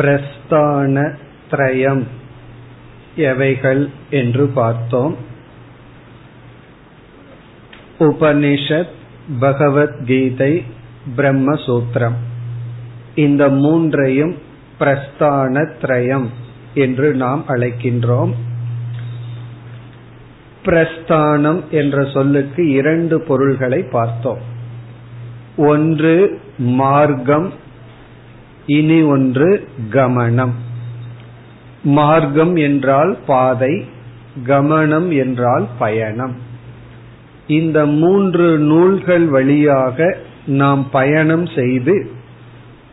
பிரஸ்தான திரயம் எவைகள் என்று பார்த்தோம். உபனிஷத் பகவத்கீதை பிரம்மசூத்திரம். இந்த மூன்றையும் பிரஸ்தான திரயம் என்று நாம் அழைக்கின்றோம். பிரஸ்தானம் என்ற சொல்லுக்கு இரண்டு பொருள்களை பார்த்தோம். ஒன்று மார்க்கம் இனி ஒன்று கமனம். மார்க்கம் என்றால் பாதை கமனம் என்றால் பயணம். இந்த மூன்று நூல்கள் வழியாக நாம் பயணம் செய்து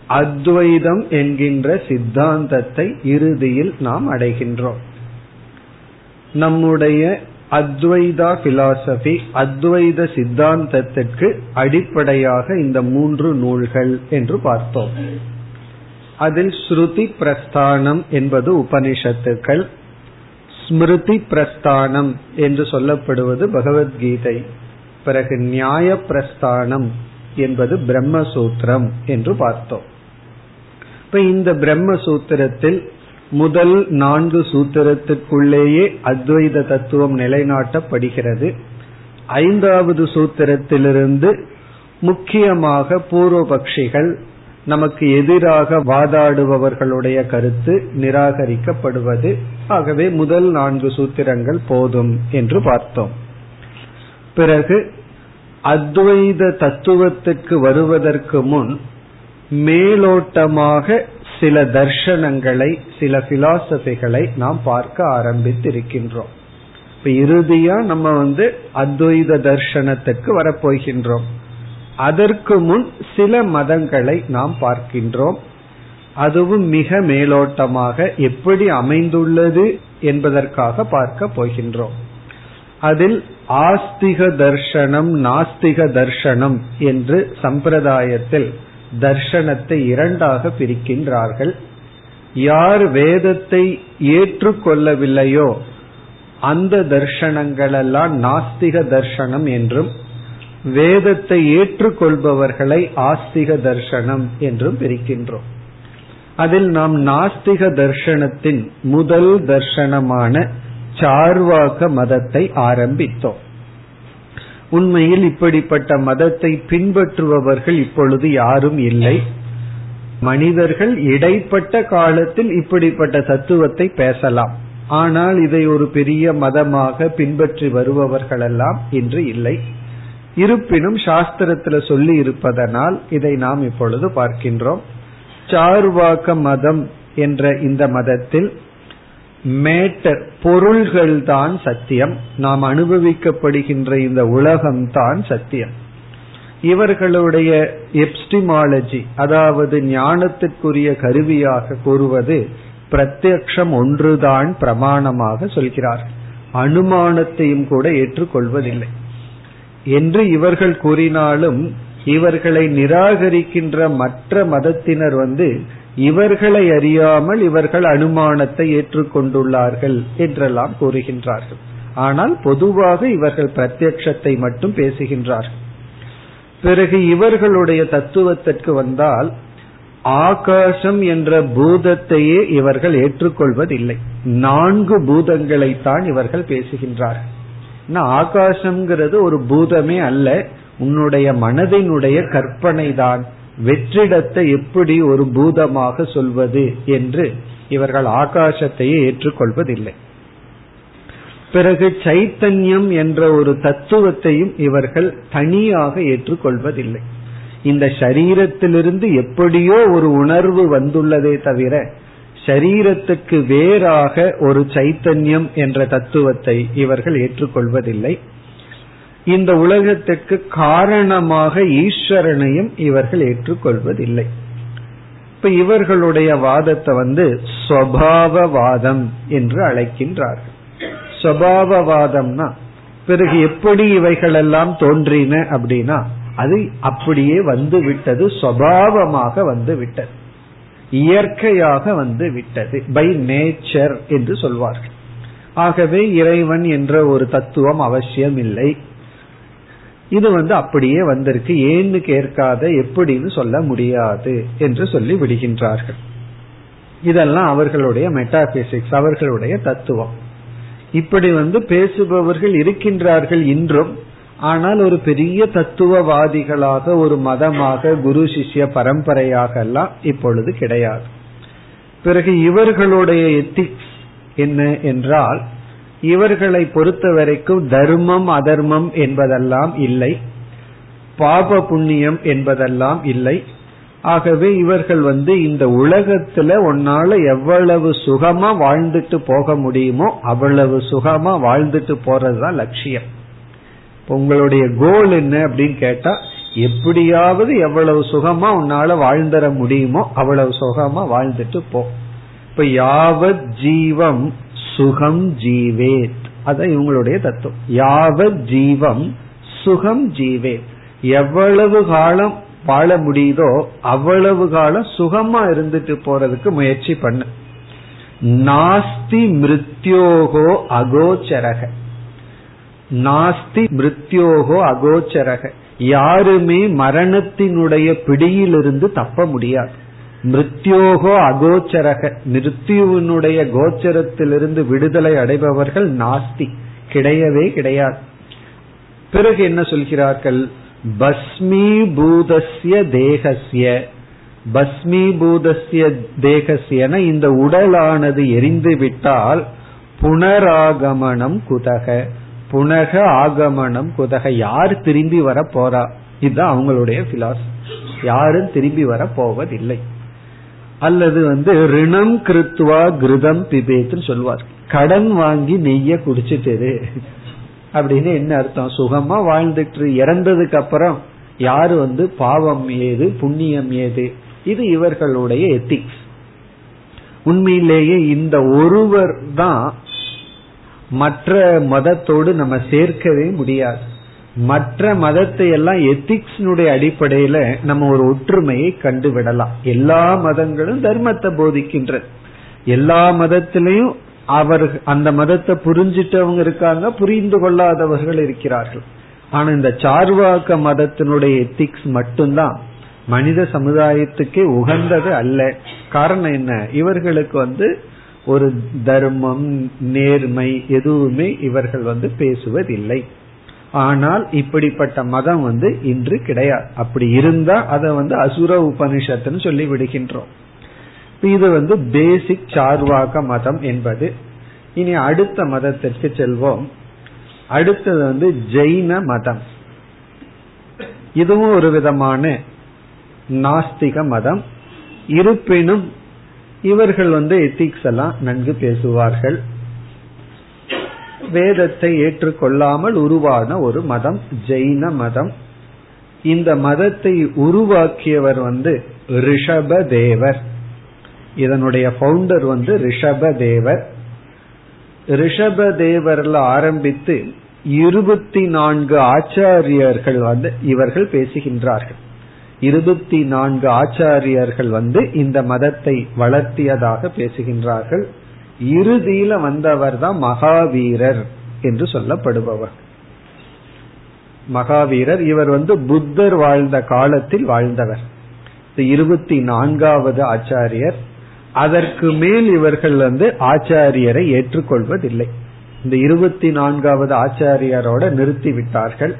அத்வைதம் என்கின்ற சித்தாந்தத்தை இறுதியில் நாம் அடைகின்றோம். நம்முடைய அத்வைதா பிலாசபி அத்வைத சித்தாந்தத்திற்கு அடிப்படையாக இந்த மூன்று நூல்கள் என்று பார்த்தோம். அதில் ஸ்ருதி பிரஸ்தானம் என்பது உபனிஷத்துக்கள் ஸ்மிருதி பிரஸ்தானம் என்று சொல்லப்படுவது பகவத்கீதை பிறகு நியாய பிரஸ்தானம் என்பது பிரம்மசூத்திரம் என்று பார்த்தோம். இப்ப இந்த பிரம்மசூத்திரத்தில் முதல் நான்கு சூத்திரத்துக்குள்ளேயே அத்வைத தத்துவம் நிலைநாட்டப்படுகிறது. ஐந்தாவது சூத்திரத்திலிருந்து முக்கியமாக பூர்வபக்ஷிகள் நமக்கு எதிராக வாதாடுபவர்களுடைய கருத்து நிராகரிக்கப்படுவது. ஆகவே முதல் நான்கு சூத்திரங்கள் போதும் என்று பார்த்தோம். பிறகு அத்வைத தத்துவத்துக்கு வருவதற்கு முன் மேலோட்டமாக சில தர்ஷனங்களை சில பிலாசபிகளை நாம் பார்க்க ஆரம்பித்திருக்கின்றோம். இப்ப இறுதியா நம்ம வந்து அத்வைத தர்ஷனத்துக்கு வரப்போகின்றோம். அதற்கு முன் சில மதங்களை நாம் பார்க்கின்றோம். அதுவும் மிக மேலோட்டமாக எப்படி அமைந்துள்ளது என்பதற்காக பார்க்க போகின்றோம். அதில் ஆஸ்திக தர்ஷனம் நாஸ்திக தர்ஷனம் என்று சம்பிரதாயத்தில் தர்ஷனத்தை இரண்டாக பிரிக்கின்றார்கள். யார் வேதத்தை ஏற்றுக்கொள்ளவில்லையோ அந்த தர்ஷனங்களெல்லாம் நாஸ்திக தர்ஷனம் என்றும் வேதத்தை ஏற்றுக்கொள்பவர்களை ஆஸ்திக தர்ஷனம் என்றும் பிரிக்கின்றோம். அதில் நாம் நாஸ்திக தர்ஷனத்தின் முதல் தர்ஷனமான சார்வாக மதத்தை ஆரம்பித்தோம். உண்மையில் இப்படிப்பட்ட மதத்தை பின்பற்றுபவர்கள் இப்பொழுது யாரும் இல்லை. மனிதர்கள் இடைப்பட்ட காலத்தில் இப்படிப்பட்ட தத்துவத்தை பேசலாம். ஆனால் இதை ஒரு பெரிய மதமாக பின்பற்றி வருபவர்களெல்லாம் இன்று இல்லை. இருப்பினும் சாஸ்திரத்துல சொல்லி இருப்பதனால் இதை நாம் இப்பொழுது பார்க்கின்றோம். சார்வாக்க மதம் என்ற இந்த மதத்தில் மேட்டர் பொருள்கள் தான் சத்தியம். நாம் அனுபவிக்கப்படுகின்ற இந்த உலகம் தான் சத்தியம். இவர்களுடைய எப்டிமாலஜி அதாவது ஞானத்திற்குரிய கருவியாக கூறுவது பிரத்யக்ஷம் ஒன்றுதான் பிரமாணமாக சொல்கிறார் அனுமானத்தையும் கூட ஏற்றுக்கொள்வதில்லை. என்று இவர்கள் கூறினாலும் இவர்களை நிராகரிக்கின்ற மற்ற மதத்தினர் வந்து இவர்களை அறியாமல் இவர்கள் அனுமானத்தை ஏற்றுக்கொண்டுள்ளார்கள் என்றெல்லாம் கூறுகின்றார்கள். ஆனால் பொதுவாக இவர்கள் பிரத்யக்ஷத்தை மட்டும் பேசுகின்றார்கள். பிறகு இவர்களுடைய தத்துவத்திற்கு வந்தால் ஆகாசம் என்ற பூதத்தையே இவர்கள் ஏற்றுக்கொள்வதில்லை. நான்கு பூதங்களைத்தான் இவர்கள் பேசுகின்றார்கள். ஆகாசம்ங்கிறது ஒரு பூதமே அல்ல உன்னுடைய மனதினுடைய கற்பனை தான் வெற்றிடத்தை எப்படி ஒரு பூதமாக சொல்வது என்று இவர்கள் ஆகாசத்தையே ஏற்றுக்கொள்வதில்லை. பிறகு சைத்தன்யம் என்ற ஒரு தத்துவத்தையும் இவர்கள் தனியாக ஏற்றுக்கொள்வதில்லை. இந்த சரீரத்திலிருந்து எப்படியோ ஒரு உணர்வு வந்துள்ளதே தவிர சரீரத்துக்கு வேறாக ஒரு சைத்தன்யம் என்ற தத்துவத்தை இவர்கள் ஏற்றுக்கொள்வதில்லை. இந்த உலகத்திற்கு காரணமாக ஈஸ்வரனையும் இவர்கள் ஏற்றுக்கொள்வதில்லை. இப்ப இவர்களுடைய வாதத்தை வந்து ஸ்வபாவவாதம் என்று அழைக்கின்றார்கள். ஸ்வபாவவாதம்னா பிறகு எப்படி இவைகளெல்லாம் தோன்றின அப்படின்னா அது அப்படியே வந்து விட்டது சுவாவமாக வந்து விட்டது. இயற்கையாக வந்து விட்டது. பை நேச்சர் என்று சொல்வார்கள். ஆகவே இறைவன் என்ற ஒரு தத்துவம் அவசியம் இல்லை இது வந்து அப்படியே வந்திருக்கு. ஏன்னு கேட்காத எப்படின்னு சொல்ல முடியாது என்று சொல்லி விடுகின்றார்கள். இதெல்லாம் அவர்களுடைய மெட்டாபிசிக்ஸ் அவர்களுடைய தத்துவம். இப்படி வந்து பேசுபவர்கள் இருக்கின்றார்கள் இன்றும். ஆனால் ஒரு பெரிய தத்துவவாதிகளாக ஒரு மதமாக குரு சிஷ்ய பரம்பரையாக எல்லாம் இப்பொழுது கிடையாது. பிறகு இவர்களுடைய எத்திக்ஸ் என்ன என்றால் இவர்களை பொறுத்த வரைக்கும் தர்மம் அதர்மம் என்பதெல்லாம் இல்லை. பாப புண்ணியம் என்பதெல்லாம் இல்லை. ஆகவே இவர்கள் வந்து இந்த உலகத்துல உன்னால எவ்வளவு சுகமா வாழ்ந்துட்டு போக முடியுமோ அவ்வளவு சுகமா வாழ்ந்துட்டு போறதுதான் லட்சியம். உங்களுடைய கோல் என்ன அப்படின்னு கேட்டா எப்படியாவது எவ்வளவு சுகமா உன்னால வாழ்ந்துட முடியுமோ அவ்வளவு சுகமா வாழ்ந்துட்டு போ. இப்ப யாவத் ஜீவம் சுகம் ஜீவேத். அதான் இவங்களுடைய தத்துவம். யாவத் ஜீவம் சுகம் ஜீவேத். எவ்வளவு காலம் வாழ முடியுதோ அவ்வளவு காலம் சுகமா இருந்துட்டு போறதுக்கு முயற்சி பண்ணு. நாஸ்தி மிருத்யோகோ அகோச்சரக. நாஸ்தி மிருத்யோகோ அகோச்சரக. யாருமே மரணத்தினுடைய பிடியிலிருந்து தப்ப முடியாது. மிருத்யோகோ அகோச்சரக. மிருத்யுவினுடைய கோச்சரத்திலிருந்து விடுதலை அடைபவர்கள் நாஸ்தி. கிடையவே கிடையாது. பிறகு என்ன சொல்கிறார்கள்? பஸ்மீபூதஸ்ய தேகசிய பஸ்மீபூதஸ்ய தேகசியன இந்த உடலானது எரிந்து விட்டால் புனராகமனம் குதக. புனக ஆகமனம் குதக. யார் திரும்பி வர போறா? இதுதான் அவங்களுடைய பிலாசபி யாரும் திரும்பி வர போவதில்லை. அல்லது வந்து ரிணம் கிருத்துவா கிருதம் பிபேத்துன்னு சொல்வார். கடன் வாங்கி நெய்ய குடிச்சிட்டு அப்படின்னு என்ன அர்த்தம்? சுகமா வாழ்ந்துட்டு இறந்ததுக்கு அப்புறம் யாரு வந்து பாவம் ஏது புண்ணியம் ஏது? இது இவர்களுடைய எத்திக்ஸ் உண்மையிலேயே இந்த ஒருவர் தான் மற்ற மதத்தோடு நம்ம சேர்க்கவே முடியாது. மற்ற மதத்தை எல்லாம் எத்திக்ஸ்னுடைய அடிப்படையில நம்ம ஒரு ஒற்றுமையை கண்டுவிடலாம் எல்லா மதங்களும் தர்மத்தை போதிக்கின்ற எல்லா மதத்திலையும் அவர் அந்த மதத்தை புரிஞ்சிட்டவங்க இருக்காங்க புரிந்து கொள்ளாதவர்கள் இருக்கிறார்கள். ஆனா இந்த சார்வாக்க மதத்தினுடைய எத்திக்ஸ் மட்டும்தான். மனித சமுதாயத்துக்கே உகந்தது அல்ல. காரணம் என்ன? இவர்களுக்கு வந்து ஒரு தர்மம் நேர்மை எதுவுமே இவர்கள் வந்து பேசுவதில்லை. ஆனால் இப்படிப்பட்ட மதம் வந்து இன்று கிடையாது. அப்படி இருந்தா அதை வந்து அசுர உபனிஷத்துன்னு சொல்லி விடுகின்றோம். இது வந்து பேசிக் சார்வாக மதம் என்பது. இனி அடுத்த மதத்திற்கு செல்வோம். அடுத்தது வந்து ஜெயின மதம். இதுவும் ஒரு விதமான நாஸ்திக மதம். இருப்பினும் இவர்கள் வந்து எத்திக்ஸ் எல்லாம் நன்கு பேசுவார்கள். வேதத்தை ஏற்றுக்கொள்ளாமல் உருவான ஒரு மதம் ஜெயின மதம். இந்த மதத்தை உருவாக்கியவர் வந்து ரிஷப தேவர் இதனுடைய பவுண்டர் வந்து ரிஷப தேவர் ரிஷப தேவர்ல ஆரம்பித்து இருபத்தி நான்கு ஆச்சாரியர்கள் வந்து இவர்கள் பேசுகின்றார்கள். இருபத்தி நான்கு ஆச்சாரியர்கள் வந்து இந்த மதத்தை வளர்த்தியதாக பேசுகின்றார்கள். இறுதியில வந்தவர் தான் மகாவீரர் என்று சொல்லப்படுபவர். மகாவீரர் இவர் வந்து புத்தர் வாழ்ந்த காலத்தில் வாழ்ந்தவர். இருபத்தி நான்காவது ஆச்சாரியர். அதற்கு மேல் இவர்கள் வந்து ஆச்சாரியரை ஏற்றுக்கொள்வதில்லை. இந்த இருபத்தி நான்காவது ஆச்சாரியரோட நிறுத்தி விட்டார்கள்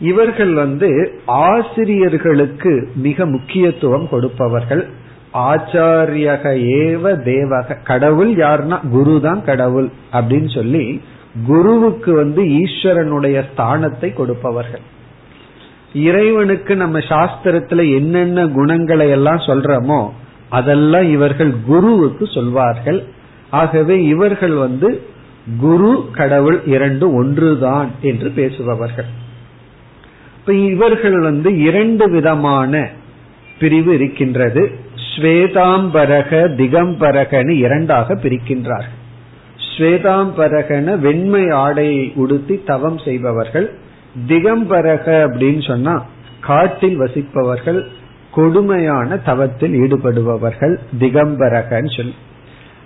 இவர்கள் வந்து ஆசிரியர்களுக்கு மிக முக்கியத்துவம் கொடுப்பவர்கள். ஆச்சாரியக ஏவ தேவக. கடவுள் யாருன்னா குரு தான் கடவுள் அப்படின்னு சொல்லி குருவுக்கு வந்து ஈஸ்வரனுடைய ஸ்தானத்தை கொடுப்பவர்கள். இறைவனுக்கு நம்ம சாஸ்திரத்துல என்னென்ன குணங்களை எல்லாம் சொல்றோமோ அதெல்லாம் இவர்கள் குருவுக்கு சொல்வார்கள். ஆகவே இவர்கள் வந்து குரு கடவுள் இரண்டு ஒன்றுதான் என்று பேசுபவர்கள். இப்ப இவர்கள் வந்து இரண்டு விதமான பிரிவு இருக்கின்றது. ஸ்வேதாம்பரக திகம்பரகன்னு இரண்டாக பிரிக்கின்றார்கள். ஸ்வேதாம்பரகன வெண்மை ஆடையை உடுத்தி தவம் செய்பவர்கள் திகம்பரக அப்படின்னு சொன்னா காட்டில் வசிப்பவர்கள் கொடுமையான தவத்தில் ஈடுபடுபவர்கள் திகம்பரகன்னு சொல்லி.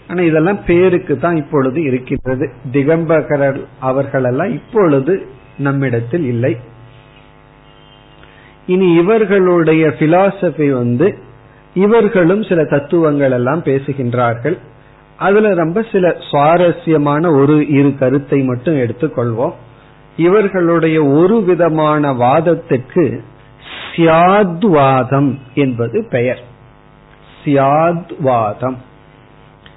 ஆனா இதெல்லாம் பேருக்கு தான் இப்பொழுது இருக்கின்றது. திகம்பகரர் அவர்களெல்லாம் இப்பொழுது நம்மிடத்தில் இல்லை. இனி இவர்களுடைய பிலாசபி வந்து இவர்களும் சில தத்துவங்கள் எல்லாம் பேசுகின்றார்கள். அதுல ரொம்ப சில சுவாரஸ்யமான ஒரு இரு கருத்தை மட்டும் எடுத்துக்கொள்வோம். இவர்களுடைய ஒரு விதமான வாதத்திற்கு சியாத்வாதம் என்பது பெயர். சியாத்வாதம்.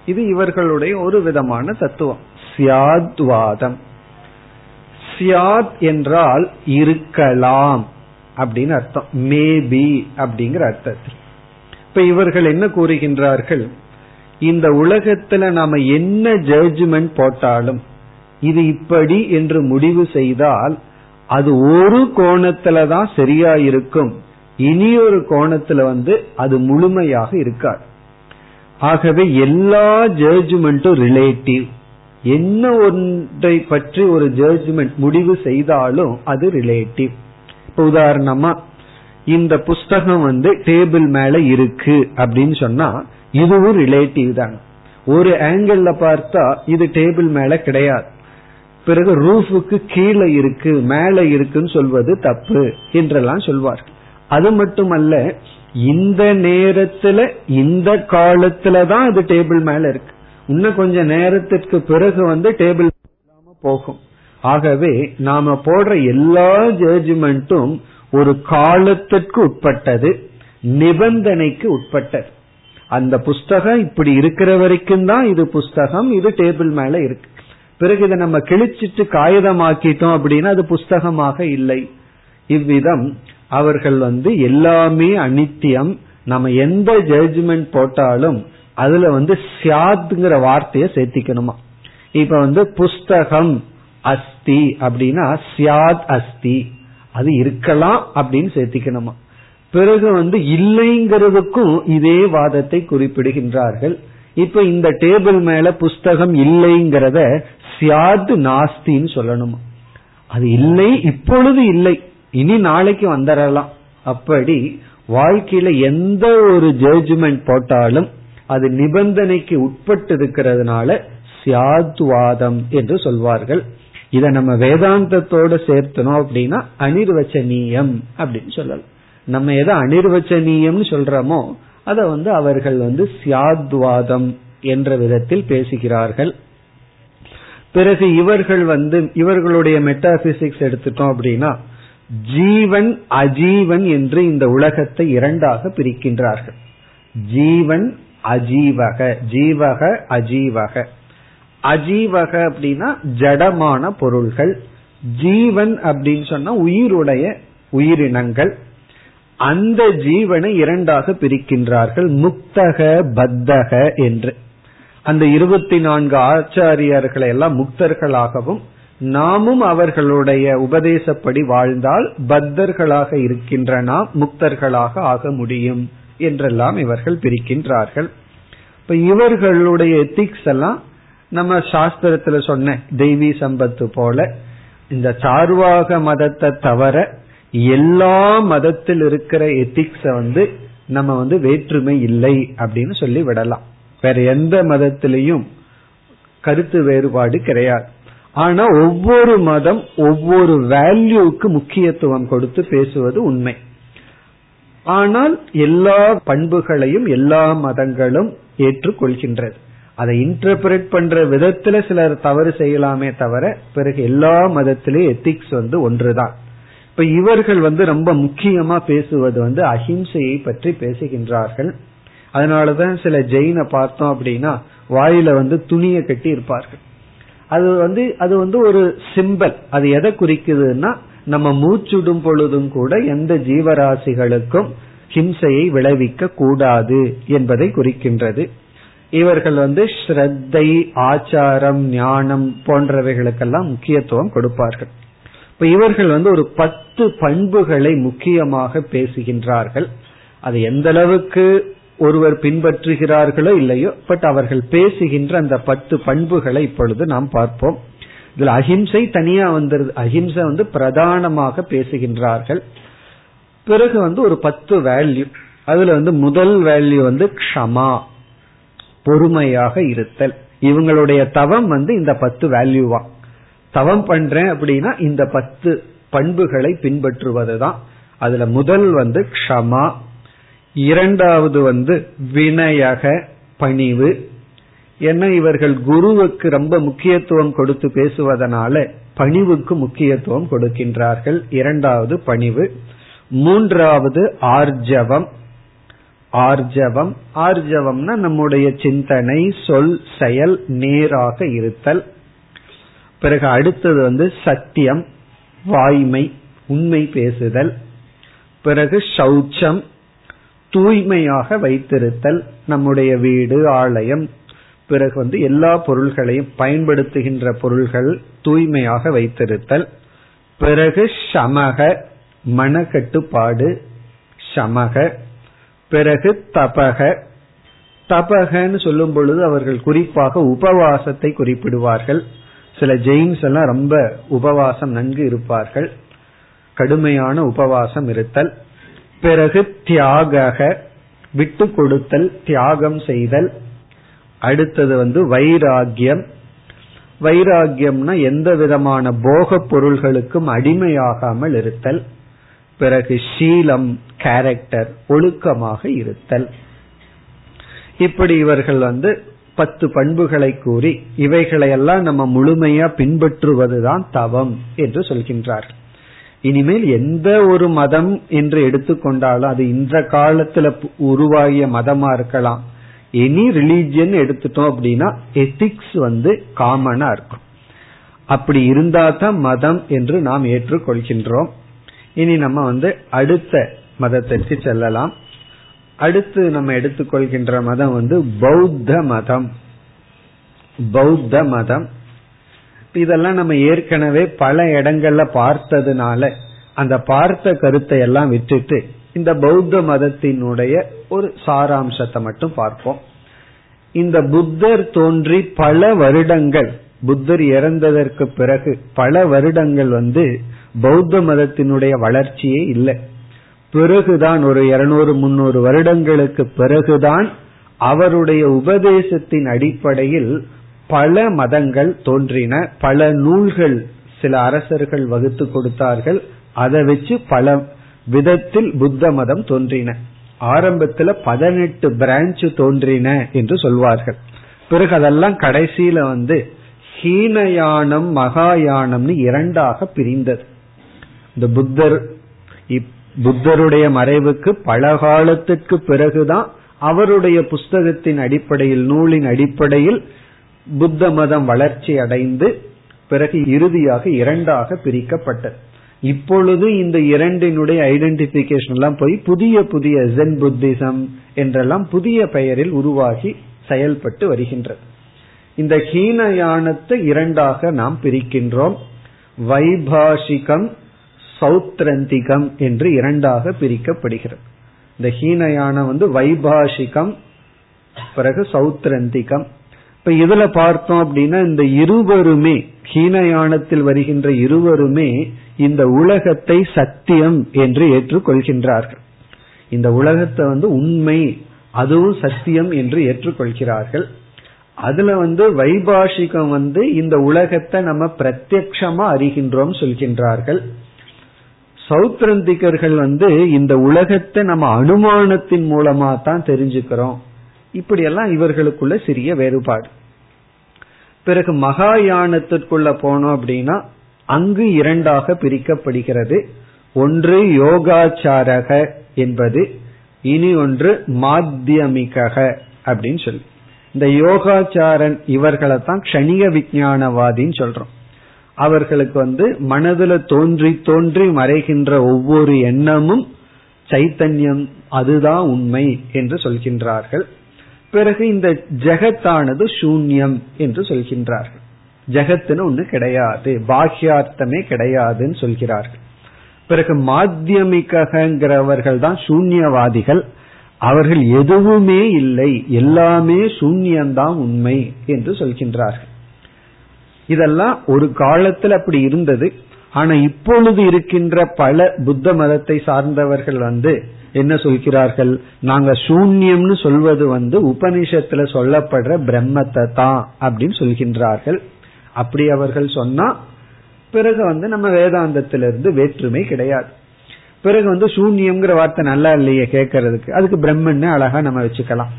இது இவர்களுடைய ஒரு விதமான தத்துவம். சியாத்வாதம். சியாத் என்றால் இருக்கலாம். அப்படின்னு அர்த்தம். மேபி அப்படிங்கிற அர்த்தத்தில் இப்ப இவர்கள் என்ன கூறுகின்றார்கள்? இந்த உலகத்துல நாம என்ன ஜட்ஜ்மெண்ட் போட்டாலும் இது இப்படி என்று முடிவு செய்தால் அது ஒரு கோணத்துல தான் சரியா இருக்கும். இனி ஒரு கோணத்துல வந்து அது முழுமையாக இருக்காது. ஆகவே எல்லா ஜட்ஜ்மெண்ட்டும் ரிலேட்டிவ் என்ன ஒன்றை பற்றி ஒரு ஜட்ஜ்மெண்ட் முடிவு செய்தாலும் அது ரிலேட்டிவ் இப்ப உதாரணமா இந்த புஸ்தகம் வந்து டேபிள் மேல இருக்கு அப்படின்னு சொன்னா இதுவும் ரிலேட்டிவ் தான். ஒரு ஆங்கிள் பார்த்தா இது டேபிள் மேல கிடையாது. பிறகு ரூஃபுக்கு கீழே இருக்கு மேல இருக்குன்னு சொல்வது தப்பு என்றெல்லாம் சொல்வார்கள். அது மட்டுமல்ல இந்த நேரத்துல இந்த காலத்துல தான் அது டேபிள் மேல இருக்கு. இன்னும் கொஞ்ச நேரத்திற்கு பிறகு வந்து டேபிள் போகும். ஆகவே நாம போடுற எல்லா ஜட்ஜ்மெண்ட்டும் ஒரு காலத்திற்கு உட்பட்டது நிபந்தனைக்கு உட்பட்டது. அந்த புஸ்தகம் இப்படி இருக்கிற வரைக்கும் தான் இது புஸ்தகம் இது டேபிள் மேல இருக்கு. பிறகு இதை நம்ம கிழிச்சிட்டு காகிதமாக்கிட்டோம் அப்படின்னா அது புஸ்தகமாக இல்லை. இவ்விதம் அவர்கள் வந்து எல்லாமே அனித்தியம் நம்ம எந்த ஜட்ஜ்மெண்ட் போட்டாலும் அதுல வந்து சியாத்ங்கிற வார்த்தையை சேர்த்திக்கணுமா. இப்ப வந்து புஸ்தகம் அஸ்தி அப்படின்னா சியாத் அஸ்தி. அது இருக்கலாம் அப்படின்னு சேர்த்திக்கணுமா? பிறகு வந்து இல்லைங்கிறதுக்கும் இதே வாதத்தை குறிப்பிடுகின்றார்கள். இப்ப இந்த டேபிள் மேல புஸ்தகம் இல்லைங்கிறத சியாது நாஸ்தின்னு சொல்லணுமா? அது இல்லை இப்பொழுது இல்லை. இனி நாளைக்கு வந்துடலாம் அப்படி வாழ்க்கையில எந்த ஒரு ஜட்ஜ்மெண்ட் போட்டாலும் அது நிபந்தனைக்கு உட்பட்டு இருக்கிறதுனால சியாத்வாதம் என்று சொல்வார்கள். இதை நம்ம வேதாந்தத்தோட சேர்த்தனோம் அப்படின்னா அனிர்வச்சனீயம் அப்படின்னு சொல்லலாம். நம்ம எதை அனிர்வச்சனீயம்னு சொல்றோமோ அதை வந்து அவர்கள் வந்து சியாத்வாதம் என்ற விதத்தில் பேசுகிறார்கள். பிறகு இவர்கள் வந்து இவர்களுடைய மெட்டாபிசிக்ஸ் எடுத்துட்டோம் அப்படின்னா ஜீவன் அஜீவன் என்று இந்த உலகத்தை இரண்டாக பிரிக்கின்றார்கள். ஜீவன் அஜீவக ஜீவக அஜீவக. அஜீவக அப்படின்னா ஜடமான பொருள்கள். ஜீவன் அப்படின்னு சொன்னா உயிருடைய உயிரினங்கள். அந்த ஜீவனை இரண்டாக பிரிக்கின்றார்கள். முக்தக பத்தக என்று. அந்த இருபத்தி நான்கு ஆச்சாரியர்களை எல்லாம் முக்தர்களாகவும் நாமும் அவர்களுடைய உபதேசப்படி வாழ்ந்தால் பத்தர்களாக இருக்கின்ற நாம் முக்தர்களாக ஆக முடியும் என்றெல்லாம் இவர்கள் பிரிக்கின்றார்கள். இப்ப இவர்களுடைய எத்திக்ஸ் எல்லாம் நம்ம சாஸ்திரத்துல சொன்ன தெய்வீ சம்பத்து போல இந்த சார்வாக மதத்தை தவிர எல்லா மதத்தில் இருக்கிற எத்திக்ஸ வந்து நம்ம வந்து வேற்றுமை இல்லை அப்படின்னு சொல்லி விடலாம். வேற எந்த மதத்திலையும் கருத்து வேறுபாடு கிடையாது. ஆனா ஒவ்வொரு மதம் ஒவ்வொரு வேல்யூக்கு முக்கியத்துவம் கொடுத்து பேசுவது உண்மை. ஆனால் எல்லா பண்புகளையும் எல்லா மதங்களும் ஏற்றுக்கொள்கின்றது. அதை இன்டர்பிரேட் பண்ற விதத்துல சிலர் தவறு செய்யலாமே தவிர பிறகு எல்லா மதத்திலேயும் எத்திக்ஸ் வந்து ஒன்றுதான். இப்ப இவர்கள் வந்து ரொம்ப முக்கியமா பேசுவது வந்து அஹிம்சையை பற்றி பேசுகின்றார்கள். அதனாலதான் சில ஜெயின பார்த்தோம் அப்படின்னா வாயில வந்து துணியை கட்டி இருப்பார்கள். அது வந்து அது வந்து ஒரு சிம்பல் அது எதை குறிக்குதுன்னா நம்ம மூச்சுடும் பொழுதும் கூட எந்த ஜீவராசிகளுக்கும் ஹிம்சையை விளைவிக்க கூடாது என்பதை குறிக்கின்றது. இவர்கள் வந்து ஸ்ரத்தை ஆச்சாரம் ஞானம் போன்றவைகளுக்கெல்லாம் முக்கியத்துவம் கொடுப்பார்கள். இப்ப இவர்கள் வந்து ஒரு பத்து பண்புகளை முக்கியமாக பேசுகின்றார்கள். அது எந்த அளவுக்கு ஒருவர் பின்பற்றுகிறார்களோ இல்லையோ பட் அவர்கள் பேசுகின்ற அந்த பத்து பண்புகளை இப்பொழுது நாம் பார்ப்போம். இதுல அஹிம்சை தனியா வந்துருது. அஹிம்சை வந்து பிரதானமாக பேசுகின்றார்கள். பிறகு வந்து ஒரு பத்து வேல்யூ அதுல வந்து முதல் வேல்யூ வந்து க்ஷமா. பொறுமையாக இருத்தல். இவங்களுடைய தவம் வந்து இந்த பத்து வேல்யூவா தவம் பண்றேன் அப்படின்னா இந்த பத்து பண்புகளை பின்பற்றுவதுதான். அதுல முதல் வந்து க்ஷமா இரண்டாவது வந்து வினயக பணிவு. ஏன்னா இவர்கள் குருவுக்கு ரொம்ப முக்கியத்துவம் கொடுத்து பேசுவதனால பணிவுக்கு முக்கியத்துவம் கொடுக்கின்றார்கள். இரண்டாவது பணிவு. மூன்றாவது ஆர்ஜவம். ஆர்ஜவம். ஆர்ஜவம்னா நம்முடைய சிந்தனை சொல் செயல் நேராக இருத்தல். பிறகு அடுத்தது வந்து சத்தியம் வாய்மை உண்மை பேசுதல். பிறகு சௌச்சம் தூய்மையாக வைத்திருத்தல் நம்முடைய வீடு ஆலயம். பிறகு வந்து எல்லா பொருள்களையும் பயன்படுத்துகின்ற பொருள்கள் தூய்மையாக வைத்திருத்தல். பிறகு சமக மனக்கட்டுப்பாடு சமக பிறகு தபக. தபகன்னு சொல்லும் பொழுது அவர்கள் குறிப்பாக உபவாசத்தை குறிப்பிடுவார்கள். சில ஜெயின்ஸ் எல்லாம் ரொம்ப உபவாசம் நன்கு இருப்பார்கள். கடுமையான உபவாசம் இருத்தல். பிறகு தியாக விட்டு கொடுத்தல் தியாகம் செய்தல். அடுத்தது வந்து வைராகியம் வைராகியம்னா எந்த விதமான போக பொருள்களுக்கும் அடிமையாகாமல் இருத்தல். பிறகு சீலம் கேரக்டர் ஒழுக்கமாக இருத்தல். இப்படி இவர்கள் வந்து பத்து பண்புகளை கூறி இவைகளையெல்லாம் நம்ம முழுமையா பின்பற்றுவதுதான் தவம் என்று சொல்கின்றார். இனிமேல் எந்த ஒரு மதம் என்று எடுத்துக்கொண்டாலும் அது இந்த காலத்துல உருவாகிய மதமா இருக்கலாம். எனி ரிலீஜியன் எடுத்துட்டோம் அப்படின்னா எத்திக்ஸ் வந்து காமனா இருக்கும். அப்படி இருந்தா தான் மதம் என்று நாம் ஏற்றுக்கொள்கின்றோம். இனி நம்ம வந்து அடுத்த மதத்திற்கு செல்லலாம். அடுத்து நம்ம எடுத்துக்கொள்கின்ற மதம் வந்து பௌத்த மதம். பௌத்த மதம். இதெல்லாம் நம்ம ஏற்கனவே பல இடங்கள்ல பார்த்ததுனால அந்த பார்த்த கருத்தை எல்லாம் விட்டுட்டு இந்த பௌத்த மதத்தினுடைய ஒரு சாராம்சத்தை மட்டும் பார்ப்போம். இந்த புத்தர் தோன்றி பல வருடங்கள் புத்தர் இறந்ததற்கு பிறகு பல வருடங்கள் வந்து பௌத்த மதத்தினுடைய வளர்ச்சியே இல்லை. பிறகுதான் ஒரு இருநூறு முன்னூறு வருடங்களுக்கு பிறகுதான் அவருடைய உபதேசத்தின் அடிப்படையில் பல மதங்கள் தோன்றின. பல நூல்கள் சில அரசர்கள் வகுத்து கொடுத்தார்கள். அதை வச்சு பல விதத்தில் புத்த மதம் தோன்றின. ஆரம்பத்துல பதினெட்டு பிரான்ச் தோன்றின என்று சொல்வார்கள். பிறகு அதெல்லாம் கடைசியில வந்து ஹீனயானம் மகாயானம்னு இரண்டாக பிரிந்தது. இந்த புத்தர் புத்தருடைய மறைவுக்கு பல காலத்துக்கு பிறகுதான் அவருடைய புஸ்தகத்தின் அடிப்படையில் நூலின் அடிப்படையில் புத்த மதம் வளர்ச்சி அடைந்து பிறகு இறுதியாக இரண்டாக பிரிக்கப்பட்டது. இப்பொழுது இந்த இரண்டினுடைய ஐடென்டிபிகேஷன் எல்லாம் போய் புதிய புதிய ஜென் புத்திசம் என்றெல்லாம் புதிய பெயரில் உருவாகி செயல்பட்டு வருகின்றது. இந்த ஹீனயானத்தை இரண்டாக நாம் பிரிக்கின்றோம். வைபாஷிகம் சௌத்ரந்திகம் என்று இரண்டாக பிரிக்கப்படுகிறது. இந்த ஹீனயானம் வந்து வைபாஷிகம் பிறகு சௌத்ரந்திகம் இப்ப இதுல பார்த்தோம் அப்படின்னா இந்த இருவருமே ஹீனயானத்தில் வருகின்ற இருவருமே இந்த உலகத்தை சத்தியம் என்று ஏற்றுக்கொள்கின்றார்கள். இந்த உலகத்தை வந்து உண்மை அதுவும் சத்தியம் என்று ஏற்றுக்கொள்கிறார்கள். அதுல வந்து வைபாஷிகம் வந்து இந்த உலகத்தை நம்ம பிரத்யக்ஷமா அறிகின்றோம் சொல்கின்றார்கள். சௌத்ரந்திகர்கள் வந்து இந்த உலகத்தை நம்ம அனுமானத்தின் மூலமா தான் தெரிஞ்சுக்கிறோம். இப்படியெல்லாம் இவர்களுக்குள்ள சிறிய வேறுபாடு. பிறகு மகாயானத்திற்குள்ள போனோம் அப்படின்னா அங்கு இரண்டாக பிரிக்கப்படுகிறது. ஒன்று யோகாச்சாரக என்பது இனி ஒன்று மாத்தியமிக அப்படின்னு சொல்லி. இந்த யோகாச்சாரன் இவர்களை தான் க்ஷணிக விஞ்ஞானவாதின்னு சொல்றோம். அவர்களுக்கு வந்து மனதுல தோன்றி தோன்றி மறைகின்ற ஒவ்வொரு எண்ணமும் சைத்தன்யம் அதுதான் உண்மை என்று சொல்கின்றார்கள். பிறகு இந்த ஜெகத்தானது சூன்யம் என்று சொல்கின்றார்கள். ஜெகத்துன்னு ஒண்ணு கிடையாது பாக்கியார்த்தமே கிடையாதுன்னு சொல்கிறார்கள். பிறகு மாத்தியமிக்கங்கிறவர்கள் தான் சூன்யவாதிகள். அவர்கள் எதுவுமே இல்லை எல்லாமே சூன்யம்தான் உண்மை என்று சொல்கின்றார்கள். இதெல்லாம் ஒரு காலத்தில் அப்படி இருந்தது. ஆனா இப்பொழுது இருக்கின்ற பல புத்த மதத்தை சார்ந்தவர்கள் வந்து என்ன சொல்கிறார்கள்? நாங்க சூன்யம்னு சொல்வது வந்து உபனிஷத்துல சொல்லப்படுற பிரம்மத்தை தான் அப்படின்னு சொல்கின்றார்கள். அப்படி அவர்கள் சொன்னா பிறகு வந்து நம்ம வேதாந்தத்திலிருந்து வேற்றுமை கிடையாது. பிறகு வந்து சூன்யம்ங்கிற வார்த்தை நல்லா இல்லையே கேட்கறதுக்கு. அதுக்கு பிரம்மன்னு அழகா நம்ம வச்சுக்கலாம்.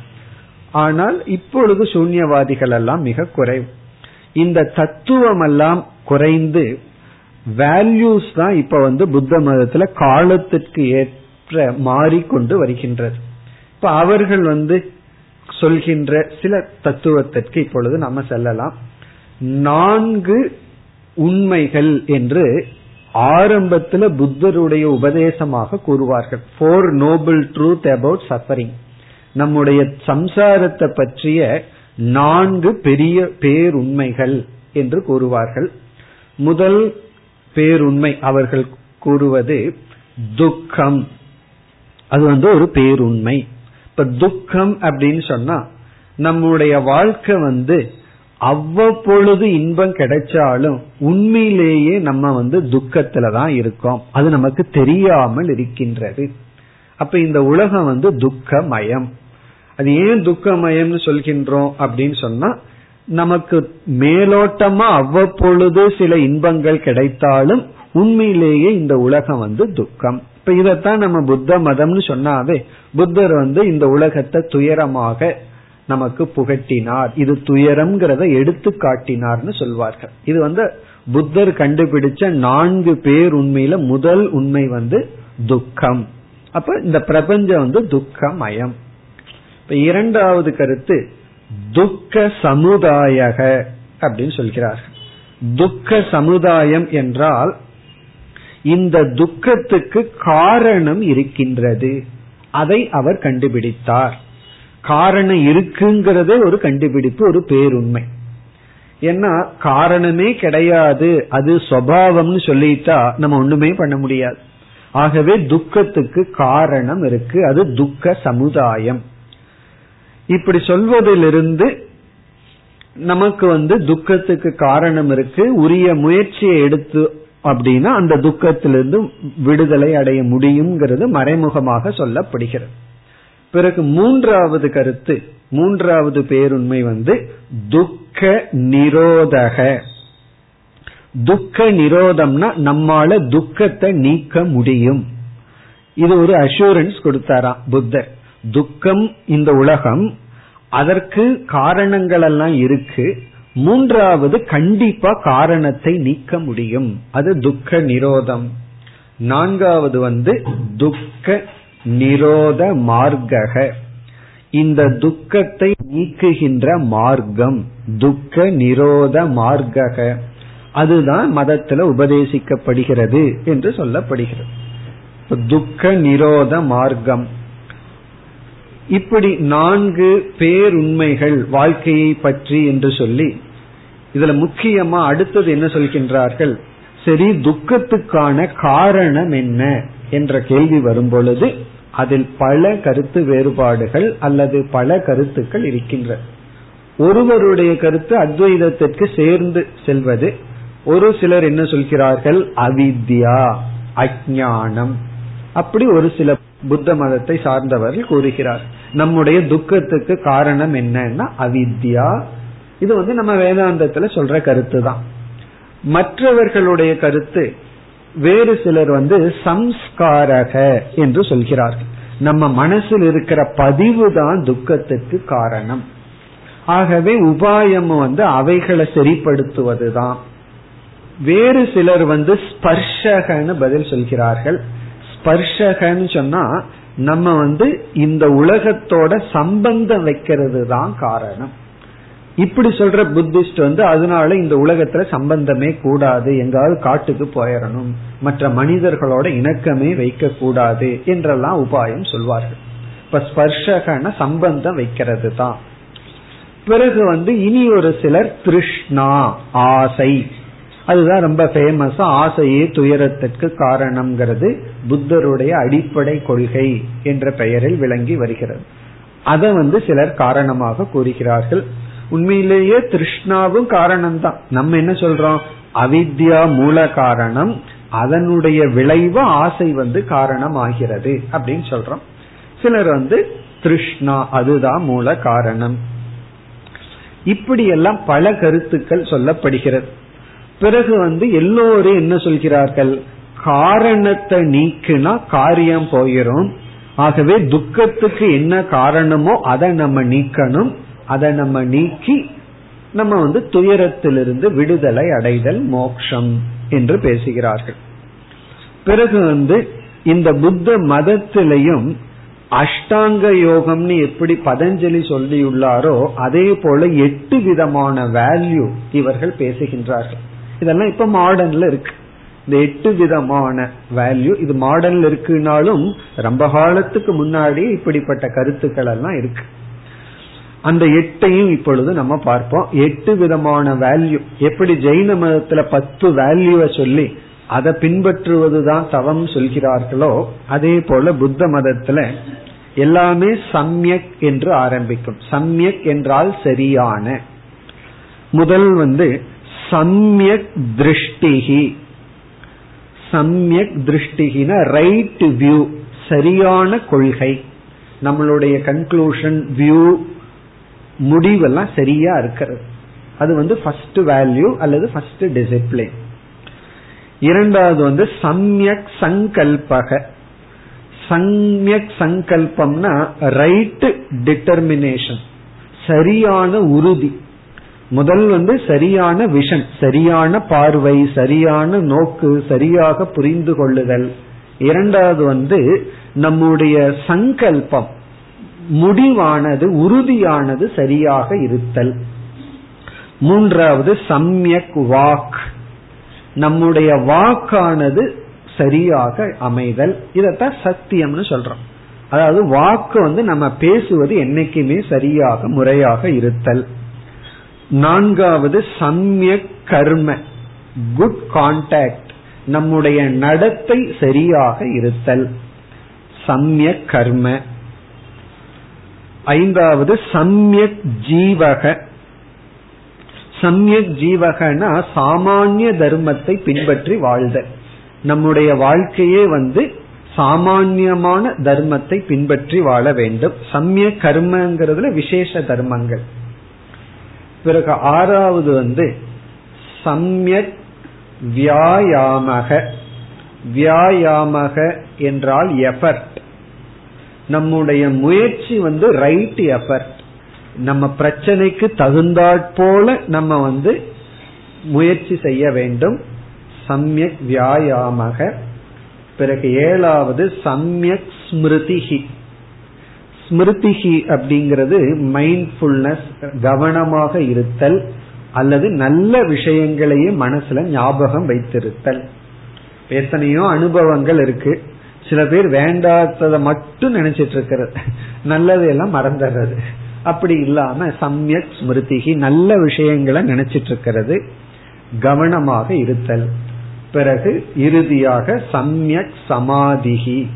ஆனால் இப்பொழுது சூன்யவாதிகள் எல்லாம் மிக குறைவு. இந்த தத்துவம் எல்லாம் குறைந்து வேல்யூஸ் தான் இப்ப வந்து புத்த மதத்துல காலத்திற்கு ஏற்ற மாறிக்கொண்டு வருகின்றது. இப்ப அவர்கள் வந்து சொல்கின்ற சில தத்துவத்திற்கு இப்பொழுது நம்ம செல்லலாம். நான்கு உண்மைகள் என்று ஆரம்பத்தில் புத்தருடைய உபதேசமாக கூறுவார்கள். Four noble truth about suffering நம்முடைய சம்சாரத்தை பற்றிய நான்கு பெரிய பேருண்மைகள் என்று கூறுவார்கள். முதல் பேருண்மை அவர்கள் கூறுவது துக்கம். அது வந்து ஒரு பேருண்மை. இப்ப துக்கம் அப்படின்னு சொன்னா நம்முடைய வாழ்க்கை வந்து அவ்வப்பொழுது இன்பம் கிடைச்சாலும் உண்மையிலேயே நம்ம வந்து துக்கத்துல தான் இருக்கோம். அது நமக்கு தெரியாமல் இருக்கின்றது. அப்ப இந்த உலகம் வந்து துக்கமயம். அது ஏன் துக்கமயம்னு சொல்கின்றோம் அப்படின்னு சொன்னா நமக்கு மேலோட்டமா அவ்வப்பொழுது சில இன்பங்கள் கிடைத்தாலும் உண்மையிலேயே இந்த உலகம் வந்து துக்கம். இப்ப இதத்தான் நம்ம புத்த மதம்னு சொன்னாவே புத்தர் வந்து இந்த உலகத்தை துயரமாக நமக்கு புகட்டினார். இது துயரம்ங்கிறத எடுத்து காட்டினார்னு சொல்வார்கள். இது வந்து புத்தர் கண்டுபிடிச்ச நான்கு பேர் உண்மையில முதல் உண்மை வந்து துக்கம். அப்ப இந்த பிரபஞ்சம் வந்து துக்கமயம். இப்ப இரண்டாவது கருத்து துக்க சமுதாயக அப்படின்னு சொல்கிறார்கள். துக்க சமுதாயம் என்றால் இந்த துக்கத்துக்கு காரணம் இருக்கின்றது. அதை அவர் கண்டுபிடித்தார். காரணம் இருக்குங்கிறதே ஒரு கண்டுபிடிப்பு ஒரு பேருண்மை. ஏன்னா காரணமே கிடையாது அது சுவாவம்னு சொல்லிட்டா நம்ம ஒண்ணுமே பண்ண முடியாது. ஆகவே துக்கத்துக்கு காரணம் இருக்கு அது துக்க சமுதாயம். இப்படி சொல்வதிலிருந்து நமக்கு வந்து துக்கத்துக்கு காரணம் இருக்கு. உரிய முயற்சியை எடுத்து அப்படின்னா அந்த துக்கத்திலிருந்து விடுதலை அடைய முடியுங்கிறது மறைமுகமாக சொல்லப்படுகிறது. பிறகு மூன்றாவது கருத்து மூன்றாவது பேருண்மை வந்து துக்க நிரோதக. துக்க நிரோதம்னா நம்மால துக்கத்தை நீக்க முடியும். இது ஒரு அஷூரன்ஸ் கொடுத்தாராம் புத்தர். துக்கம் இந்த உலகம் அதற்கு காரணங்கள் எல்லாம் இருக்கு. மூன்றாவது கண்டிப்பா காரணத்தை நீக்க முடியும். அது துக்க நிரோதம். நான்காவது வந்து துக்க நிரோத மார்க்கக. இந்த துக்கத்தை நீக்குகின்ற மார்க்கம் துக்க நிரோத மார்க்கக. அதுதான் மதத்துல உபதேசிக்கப்படுகிறது என்று சொல்லப்படுகிறது. துக்க நிரோத மார்க்கம். இப்படி நான்கு பேருண்மைகள் வாழ்க்கையை பற்றி என்று சொல்லி இதுல முக்கியமா அடுத்தது என்ன சொல்கின்றார்கள்? சரி துக்கத்துக்கான காரணம் என்ன என்ற கேள்வி வரும் பொழுது அதில் பல கருத்து வேறுபாடுகள் அல்லது பல கருத்துக்கள் இருக்கின்றன ஒருவருடைய கருத்து அத்வைதத்திற்கு சேர்ந்து செல்வது ஒரு சிலர் என்ன சொல்கிறார்கள்? அவித்யா அஜானம் அப்படி ஒரு சில புத்த மதத்தை சார்ந்தவர்கள் கூறுகிறார். நம்முடைய துக்கத்துக்கு காரணம் என்னன்னா அவித்யா. இது வந்து நம்ம வேதாந்தத்துல சொல்ற கருத்து தான் மற்றவர்களுடைய கருத்து வேறு சிலர் வந்து சம்ஸ்காரக என்று சொல்கிறார்கள். நம்ம மனசில் இருக்கிற பதிவு தான் துக்கத்துக்கு காரணம். ஆகவே உபாயம் வந்து அவைகளை சரிப்படுத்துவதுதான். வேறு சிலர் வந்து ஸ்பர்ஷகன்னு பதில் சொல்கிறார்கள். ஸ்பர்ஷகன்னு சொன்னா நம்ம வந்து இந்த உலகத்தோட சம்பந்தம் வைக்கிறது தான் காரணம். இப்படி சொல்ற புத்திஸ்ட் வந்து அதனால இந்த உலகத்துல சம்பந்தமே கூடாது. எங்காவது காட்டுக்கு போயிடணும். மற்ற மனிதர்களோட இணக்கமே வைக்க கூடாது என்றெல்லாம் உபாயம் சொல்வார்கள். இப்ப ஸ்பர்ஷகன சம்பந்தம் வைக்கிறது தான் பிறகு வந்து இனி ஒரு சிலர் திருஷ்ணா ஆசை. அதுதான் ரொம்ப ஃபேமஸ் ஆசையே துயரத்திற்கு காரணம்ங்கிறது புத்தருடைய அடிப்படை கொள்கை என்ற பெயரில் விளங்கி வருகிறது. அதை வந்து சிலர் காரணமாக கூறுகிறார்கள். உண்மையிலேயே திருஷ்ணாவும் காரணம் தான் நம்ம என்ன சொல்றோம்? அவித்யா மூல காரணம். அதனுடைய விளைவு ஆசை வந்து காரணம் ஆகிறது அப்படின்னு சொல்றோம். சிலர் வந்து திருஷ்ணா அதுதான் மூல காரணம். இப்படியெல்லாம் பல கருத்துக்கள் சொல்லப்படுகிறது. பிறகு வந்து எல்லோரும் என்ன சொல்கிறார்கள்? காரணத்தை நீக்குனா காரியம் போயிரும். ஆகவே துக்கத்துக்கு என்ன காரணமோ அதை நம்ம நீக்கணும். அதை நம்ம நீக்கி நம்ம வந்து துயரத்திலிருந்து விடுதலை அடைதல் மோக்ஷம் என்று பேசுகிறார்கள். பிறகு வந்து இந்த புத்த மதத்திலையும் அஷ்டாங்க யோகம்னு எப்படி பதஞ்சலி சொல்லியுள்ளாரோ அதே போல எட்டு விதமான வேல்யூ இவர்கள் பேசுகின்றார்கள். இதெல்லாம் இப்ப மாடர்ன்ல இருக்கு. இந்த எட்டு விதமான வேல்யூ இது மாடர்ன்ல இருக்குனாலும் ரொம்ப காலத்துக்கு முன்னாடி இப்படிப்பட்ட கருத்துக்கள் எல்லாம் இருக்கு. அந்த எட்டையும் இப்பொழுது நம்ம பார்ப்போம். எட்டு விதமான வேல்யூ எப்படி ஜெயின மதத்துல பத்து வேல்யூவை சொல்லி அதை பின்பற்றுவதுதான் தவம் சொல்கிறார்களோ அதே போல புத்த மதத்துல எல்லாமே சம்யக் என்று ஆரம்பிக்கும். சம்யக் என்றால் சரியான. முதல் வந்து சம்யக் திருஷ்டிகி சம்யக் திருஷ்டிகின ரைட் வியூ சரியான கொள்கை. நம்மளுடைய கன்க்ளூஷன் வியூ முடிவெல்லாம் சரியா இருக்கிறது. அது வந்து ஃபர்ஸ்ட் வேல்யூ அல்லது ஃபர்ஸ்ட் டிசிப்ளின் இரண்டாவது வந்து சம்யக் சங்கல்பக. சம்யக் சங்கல்பம்னா ரைட் டிட்டர்மினேஷன் சரியான உறுதி. முதல் வந்து சரியான விஷன் சரியான பார்வை சரியான நோக்கு சரியாக புரிந்து கொள்ளுதல். இரண்டாவது வந்து நம்முடைய சங்கல்பம் முடிவானது உறுதியானது சரியாக இருத்தல். மூன்றாவது சம்யக் வாக். நம்முடைய வாக்கானது சரியாக அமைதல். இதத்தான் சத்தியம்னு சொல்றோம். அதாவது வாக்கு வந்து நம்ம பேசுவது என்னைக்குமே சரியாக முறையாக இருத்தல். நான்காவது சம்யக் கர்ம குட் கான்டாக்ட் நம்முடைய நடத்தை சரியாக இருத்தல். சம்யக் கர்ம. ஐந்தாவது சம்யக் ஜீவக. சம்யக் ஜீவகனா சாமானிய தர்மத்தை பின்பற்றி வாழ்தல் நம்முடைய வாழ்க்கையே வந்து சாமான்யமான தர்மத்தை பின்பற்றி வாழ வேண்டும். சமய கர்மங்கிறதுல விசேஷ தர்மங்கள். பிறகு ஆறாவது வந்து சம்யக் வியாயாமக. வியாயாமக என்றால் எஃபர்ட் நம்முடைய முயற்சி வந்து ரைட் எஃபர்ட் நம்ம பிரச்சனைக்கு தகுந்தாற்போல நம்ம வந்து முயற்சி செய்ய வேண்டும். சம்யக் வியாயாமக. பிறகு ஏழாவது சம்யக் ஸ்மிருதிஹி. ஸ்மிருதிஹி அப்படிங்கிறது மைண்ட்ஃபுல்னஸ் கவனமாக இருத்தல் அல்லது நல்ல விஷயங்களையே மனசுல ஞாபகம் வைத்திருத்தல். எத்தனையோ அனுபவங்கள் இருக்கு. சில பேர் வேண்டாததை மட்டும் நினைச்சிட்டு இருக்கிறது. நல்லதையெல்லாம் மறந்துடுறது. அப்படி இல்லாம சம்யக் ஸ்மிருதிகி நல்ல விஷயங்களை நினைச்சிட்டு இருக்கிறது. கவனமாக இருத்தல். பிறகு இறுதியாக சம்யக் சமாதிகி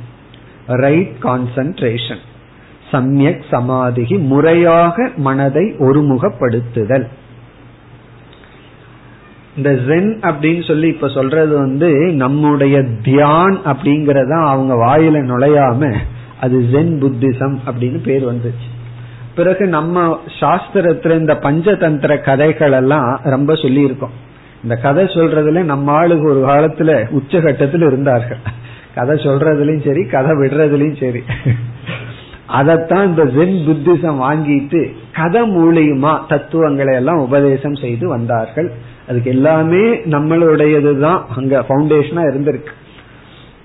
ரைட் கான்சன்ட்ரேஷன் சம்யக் சமாதிகி முறையாக மனதை ஒருமுகப்படுத்துதல். இந்த ஜென் அப்படின்னு சொல்லி இப்ப சொல்றது வந்து நம்முடைய தியான் அப்படிங்கறத அவங்க வாயில நுழையாம அது ஜென் புத்திசம் அப்படின்னு பேர் வந்துச்சு. பிறகு நம்ம சாஸ்திரத்துல இந்த பஞ்சதந்திர கதைகள் எல்லாம் ரொம்ப சொல்லி இருக்கோம் இந்த கதை சொல்றதுல நம்ம ஆளுக்கு ஒரு காலத்துல உச்சகட்டத்தில் இருந்தார்கள். கதை சொல்றதுலயும் சரி கதை விடுறதுலயும் சரி. அதைத்தான் இந்த ஜென் புத்திசம் வாங்கிட்டு கதை மூலியமா தத்துவங்களை எல்லாம் உபதேசம் செய்து வந்தார்கள். அதுக்கு எல்லாமே நம்மளுடையதுதான். அங்க பவுண்டேஷனா இருந்திருக்கு.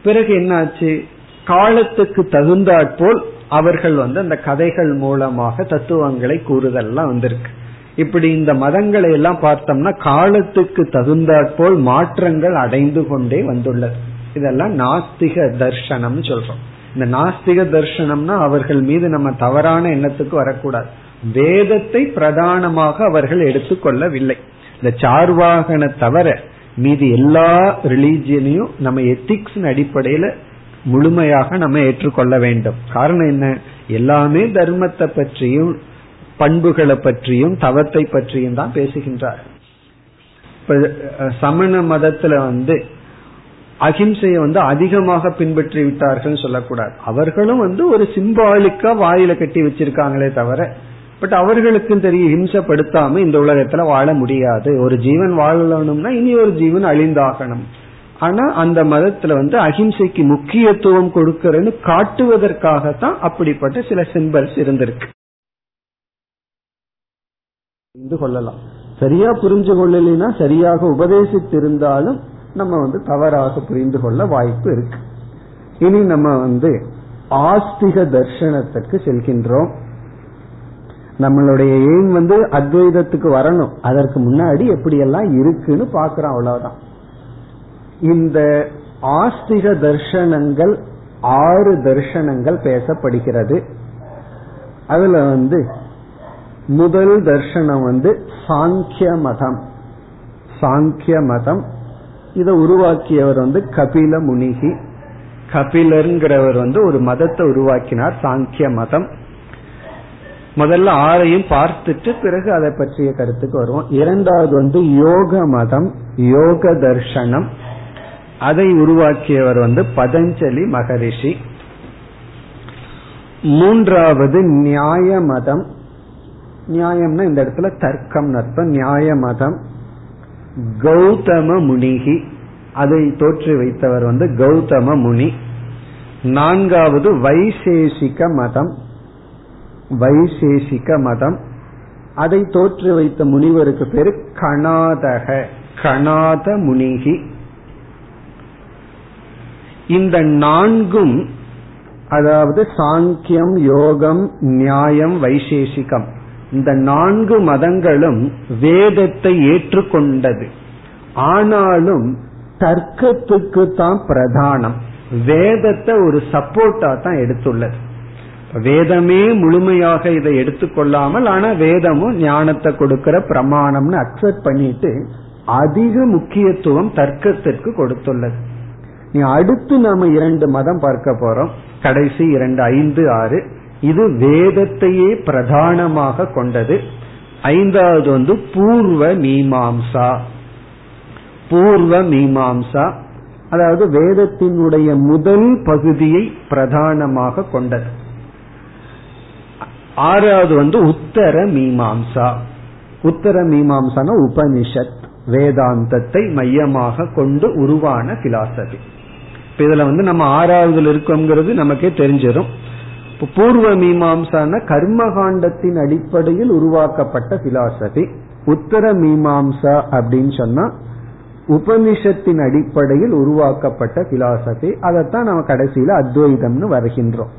பிறகு என்னாச்சு? காலத்துக்கு தகுந்தாற்போல் அவர்கள் வந்து அந்த கதைகள் மூலமாக தத்துவங்களை கூறுதல்லாம் வந்திருக்கு. இப்படி இந்த மதங்களை எல்லாம் பார்த்தோம்னா காலத்துக்கு தகுந்தாற்போல் மாற்றங்கள் அடைந்து கொண்டே வந்துள்ளது. இதெல்லாம் நாஸ்திக தர்சனம் சொல்றோம். இந்த நாஸ்திக தர்ஷனம்னா அவர்கள் மீது நம்ம தவறான எண்ணத்துக்கு வரக்கூடாது. வேதத்தை பிரதானமாக அவர்கள் எடுத்துக்கொள்ளவில்லை. இந்த சார்வாகன தவிர மீது எல்லா ரிலீஜியனையும் நம்ம எத்திக்ஸ் அடிப்படையில முழுமையாக நம்ம ஏற்றுக்கொள்ள வேண்டும். காரணம் என்ன? எல்லாமே தர்மத்தை பற்றியும் பண்புகளை பற்றியும் தவத்தை பற்றியும் தான் பேசுகின்றார் சமண மதத்துல வந்து அகிம்சையை வந்து அதிகமாக பின்பற்றி விட்டார்கள் சொல்லக்கூடாது. அவர்களும் வந்து ஒரு சிம்பாலிக்கா வாயில கட்டி வச்சிருக்காங்களே தவிர பட் அவர்களுக்கும் தெரியும் ஹிம்சப்படுத்தாம இந்த உலகத்துல வாழ முடியாது. ஒரு ஜீவன் வாழணும்னா இனி ஒரு ஜீவன் அழிந்தாகணும். ஆனா அந்த மதத்துல வந்து அஹிம்சைக்கு முக்கியத்துவம் கொடுக்கறன்னு காட்டுவதற்காகத்தான் அப்படிப்பட்ட சில சிம்பல்ஸ் இருந்திருக்கு. கொள்ளலாம். சரியா புரிஞ்சு கொள்ளலைன்னா சரியாக உபதேசித்திருந்தாலும் நம்ம வந்து தவறாக புரிந்து கொள்ள வாய்ப்பு இருக்கு. இனி நம்ம வந்து ஆஸ்திக தர்சனத்திற்கு செல்கின்றோம். நம்மளுடைய எய்ம் வந்து அத்வைதத்துக்கு வரணும்? அதற்கு முன்னாடி எப்படியெல்லாம் இருக்குன்னு பாக்குறோம் அவ்வளவுதான். இந்த ஆஸ்திக தர்சனங்கள் ஆறு தர்சனங்கள் பேசப்படுகிறது. அதுல வந்து முதல் தர்சனம் வந்து சாங்கிய மதம். சாங்கிய மதம் இதை உருவாக்கியவர் வந்து கபில முனிகி. கபிலருங்கிறவர் வந்து ஒரு மதத்தை உருவாக்கினார் சாங்கிய மதம். முதல்ல ஆறையும் பார்த்துட்டு பிறகு அதை பற்றிய கருத்துக்கு வருவோம். இரண்டாவது வந்து யோக மதம் யோக தர்ஷனம். அதை உருவாக்கியவர் வந்து பதஞ்சலி மகரிஷி. மூன்றாவது நியாய மதம். நியாயம்னா இந்த இடத்துல தர்க்கம் அர்த்தம். நியாய மதம். கௌதம முனிகி அதை தோற்றி வைத்தவர் வந்து கௌதம முனி நான்காவது வைசேஷிக மதம். வைசேஷிக மதம். அதை தோற்று வைத்த முனிவருக்கு பேரு கணாதக. கணாத முனிகி இந்த நான்கும் அதாவது சாங்கியம் யோகம் நியாயம் வைசேஷிகம். இந்த நான்கு மதங்களும் வேதத்தை ஏற்றுக்கொண்டது. ஆனாலும் தர்க்கத்துக்கு தான் பிரதானம். வேதத்தை ஒரு சப்போர்ட்டா தான் எடுத்துள்ளது. வேதமே முழுமையாக இதை எடுத்துக்கொள்ளாமல் ஆனா வேதமும் ஞானத்தை கொடுக்கிற பிரமாணம்னு அக்செப்ட் பண்ணிட்டு அதிக முக்கியத்துவம் தர்க்கத்திற்கு கொடுத்துள்ளது. நீ அடுத்து நாம இரண்டு மதம் பார்க்க போறோம். கடைசி இரண்டு ஐந்து ஆறு. இது வேதத்தையே பிரதானமாக கொண்டது. ஐந்தாவது வந்து பூர்வ மீமாம்சா. பூர்வ மீமாம்சா. அதாவது வேதத்தினுடைய முதல் பகுதியை பிரதானமாக கொண்டது. ஆறாவது வந்து உத்தர மீமாம்சா. உத்தர மீமாம்சான உபனிஷத் வேதாந்தத்தை மையமாக கொண்டு உருவான பிலாசபி. இப்ப இதுல வந்து நம்ம ஆறாவதுல இருக்கோங்கிறது நமக்கே தெரிஞ்சிடும் பூர்வ மீமாம்சான கர்மகாண்டத்தின் அடிப்படையில் உருவாக்கப்பட்ட பிலாசபி உத்தர மீமாம்சா அப்படின்னு சொன்னா உபனிஷத்தின் அடிப்படையில் உருவாக்கப்பட்ட பிலாசபி அதைத்தான் நம்ம கடைசியில அத்வைதம்னு வருகின்றோம்.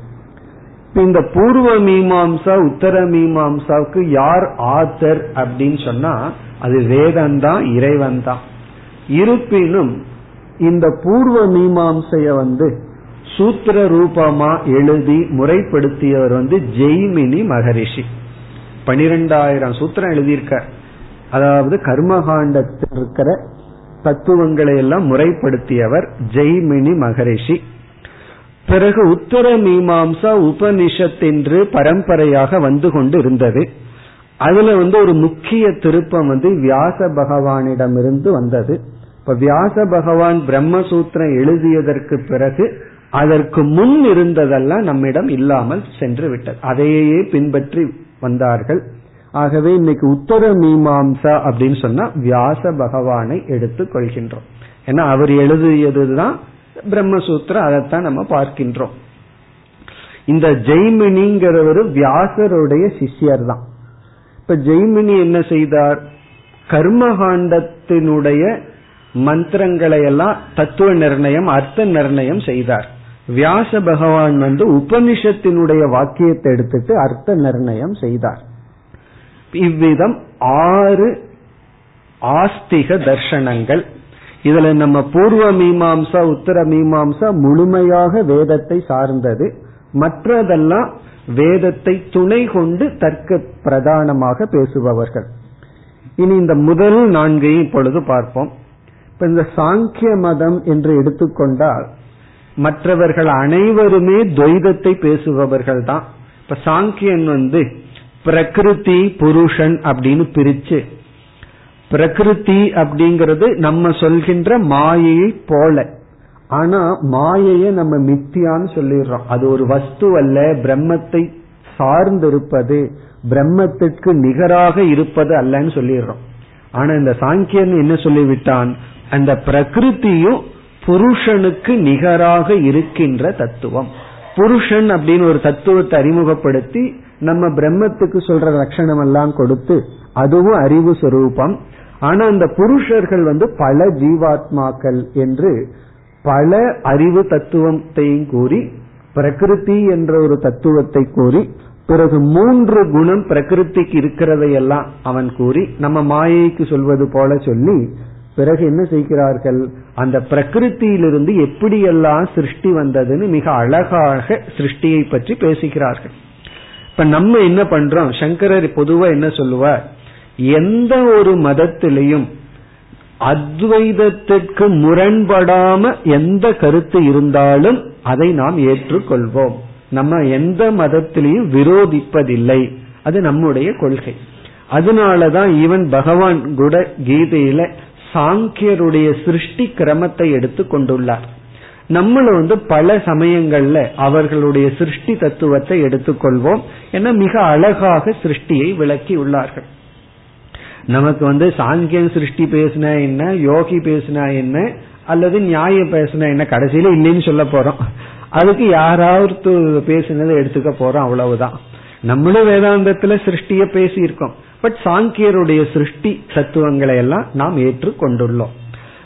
இந்த பூர்வ மீமாம்சா உத்தர மீமாம்சாவுக்கு யார் ஆத்தர் அப்படின்னு சொன்னா அது வேதம் தான் இறைவன் தான் இருப்பினும் இந்த பூர்வ மீமாம்சைய வந்து சூத்திர ரூபமா எழுதி முறைப்படுத்தியவர் வந்து ஜெய்மினி மகரிஷி. பனிரெண்டாயிரம் சூத்திரம் எழுதியிருக்க அதாவது கர்மகாண்டத்தில் இருக்கிற தத்துவங்களை எல்லாம் முறைப்படுத்தியவர் ஜெய்மினி மகரிஷி. பிறகு உத்தர மீமாம்சா உபனிஷத் என்று பரம்பரையாக வந்து கொண்டு இருந்தது அதுல வந்து ஒரு முக்கிய திருப்பம் வந்து வியாச பகவானிடமிருந்து வந்தது. இப்ப வியாச பகவான் பிரம்மசூத்திரம் எழுதியதற்கு பிறகு அதற்கு முன் இருந்ததெல்லாம் நம்மிடம் இல்லாமல் சென்று விட்டது. அதையே பின்பற்றி வந்தார்கள். ஆகவே இன்னைக்கு உத்தர மீமாம்சா அப்படின்னு சொன்னா வியாச பகவானை எடுத்துக் கொள்கின்றோம். ஏன்னா அவர் எழுதியதுதான் பிரம்மசூத்திரம் அதைத்தான் நம்ம பார்க்கின்றோம். இந்த ஜெய்மினிங்கிறவர் வியாசருடைய சிஷ்யர் தான் இப்ப ஜெய்மினி என்ன செய்தார்? கர்மகாண்டத்தினுடைய மந்திரங்களை எல்லாம் தத்துவ நிர்ணயம் அர்த்த நிர்ணயம் செய்தார். வியாச பகவான் வந்து உபனிஷத்தினுடைய வாக்கியத்தை எடுத்துட்டு அர்த்த நிர்ணயம் செய்தார். இவ்விதம் ஆறு ஆஸ்திக தர்ஷனங்கள். இதுல நம்ம பூர்வ மீமாம்சா உத்தர மீமாம்சா முழுமையாக வேதத்தை சார்ந்தது. மற்றதெல்லாம் வேதத்தை துணை கொண்டு தர்க்க பிரதானமாக பேசுபவர்கள். இனி இந்த முதல் நான்கையும் இப்பொழுது பார்ப்போம். இப்ப இந்த சாங்கிய மதம் என்று எடுத்துக்கொண்டால் மற்றவர்கள் அனைவருமே துவைதத்தை பேசுபவர்கள் தான் இப்ப சாங்கியன் வந்து பிரகிருதி புருஷன் அப்படின்னு பிரிச்சு பிரகிருதி அப்படிங்கிறது நம்ம சொல்கின்ற மாயையை போல. ஆனா மாயைய நம்ம மித்தியான்னு சொல்லிடுறோம். அது ஒரு வஸ்து அல்ல பிரம்மத்தை சார்ந்திருப்பது பிரம்மத்திற்கு நிகராக இருப்பது அல்லன்னு சொல்லிடுறோம். ஆனா இந்த சாங்கியன் என்ன சொல்லிவிட்டான்? அந்த பிரகிருத்தியும் புருஷனுக்கு நிகராக இருக்கின்ற தத்துவம். புருஷன் அப்படின்னு ஒரு தத்துவத்தை அறிமுகப்படுத்தி நம்ம பிரம்மத்துக்கு சொல்ற லட்சணம் எல்லாம் கொடுத்து அதுவும் அறிவு சொரூபம். ஆனா அந்த புருஷர்கள் வந்து பல ஜீவாத்மாக்கள் என்று பல அறிவு தத்துவத்தையும் கூறி பிரகிருதி என்ற ஒரு தத்துவத்தை கூறி பிறகு மூன்று குணம் பிரகிருதிக்கு இருக்கிறதையெல்லாம் அவன் கூறி நம்ம மாயைக்கு சொல்வது போல சொல்லி பிறகு என்ன செய்கிறார்கள்? அந்த பிரகிருத்தியிலிருந்து எப்படியெல்லாம் சிருஷ்டி வந்ததுன்னு மிக அழகாக சிருஷ்டியை பற்றி பேசுகிறார்கள். இப்ப நம்ம என்ன பண்றோம்? சங்கரர் பொதுவா என்ன சொல்லுவார்? எந்த ஒரு மதத்திலையும் அத்வைதத்திற்கு முரண்படாம எந்த கருத்து இருந்தாலும் அதை நாம் ஏற்றுக்கொள்வோம். நம்ம எந்த மதத்திலையும் விரோதிப்பதில்லை. அது நம்முடைய கொள்கை. அதனாலதான் ஈவன் பகவான் கூட கீதையில சாங்கியருடைய சிருஷ்டி கிரமத்தை எடுத்து கொண்டுள்ளார். நம்மள வந்து பல சமயங்கள்ல அவர்களுடைய சிருஷ்டி தத்துவத்தை எடுத்துக்கொள்வோம் என மிக அழகாக சிருஷ்டியை விளக்கி உள்ளார்கள். நமக்கு வந்து சாங்கியன் சிருஷ்டி பேசினா என்ன யோகி பேசினா என்ன அல்லது நியாயம் பேசினா என்ன கடைசியில இல்லைன்னு சொல்ல போறோம். அதுக்கு யாராவது பேசினதை எடுத்துக்க போறோம் அவ்வளவுதான். நம்மளும் வேதாந்தத்துல சிருஷ்டிய பேசியிருக்கோம். பட் சாங்கியருடைய சிருஷ்டி தத்துவங்களை எல்லாம் நாம் ஏற்றுக்கொண்டுள்ளோம்.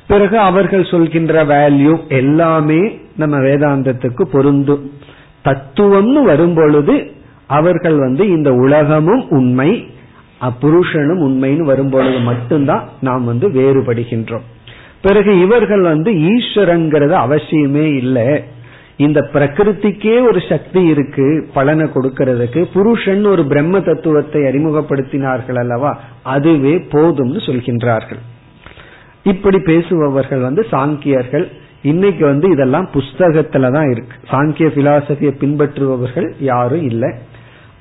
பிறகு அவர்கள் சொல்கின்ற வேல்யூ எல்லாமே நம்ம வேதாந்தத்துக்கு பொருந்தும் தத்துவம்னு வரும்பொழுது அவர்கள் வந்து இந்த உலகமும் உண்மை புருஷனும் உண்மைன்னு வரும்பொழுது மட்டும்தான் நாம் வந்து வேறுபடுகின்றோம். பிறகு இவர்கள் வந்து ஈஸ்வரங்கிறது அவசியமே இல்லை. இந்த பிரகிருதிக்கே ஒரு சக்தி இருக்கு பலனை கொடுக்கறதுக்கு. புருஷன் ஒரு பிரம்ம தத்துவத்தை அறிமுகப்படுத்தினார்கள் அல்லவா? அதுவே போதும்னு சொல்கின்றார்கள். இப்படி பேசுபவர்கள் வந்து சாங்கியர்கள். இன்னைக்கு வந்து இதெல்லாம் புஸ்தகத்துல தான் இருக்கு. சாங்கிய பிலாசபியை பின்பற்றுபவர்கள் யாரும் இல்லை.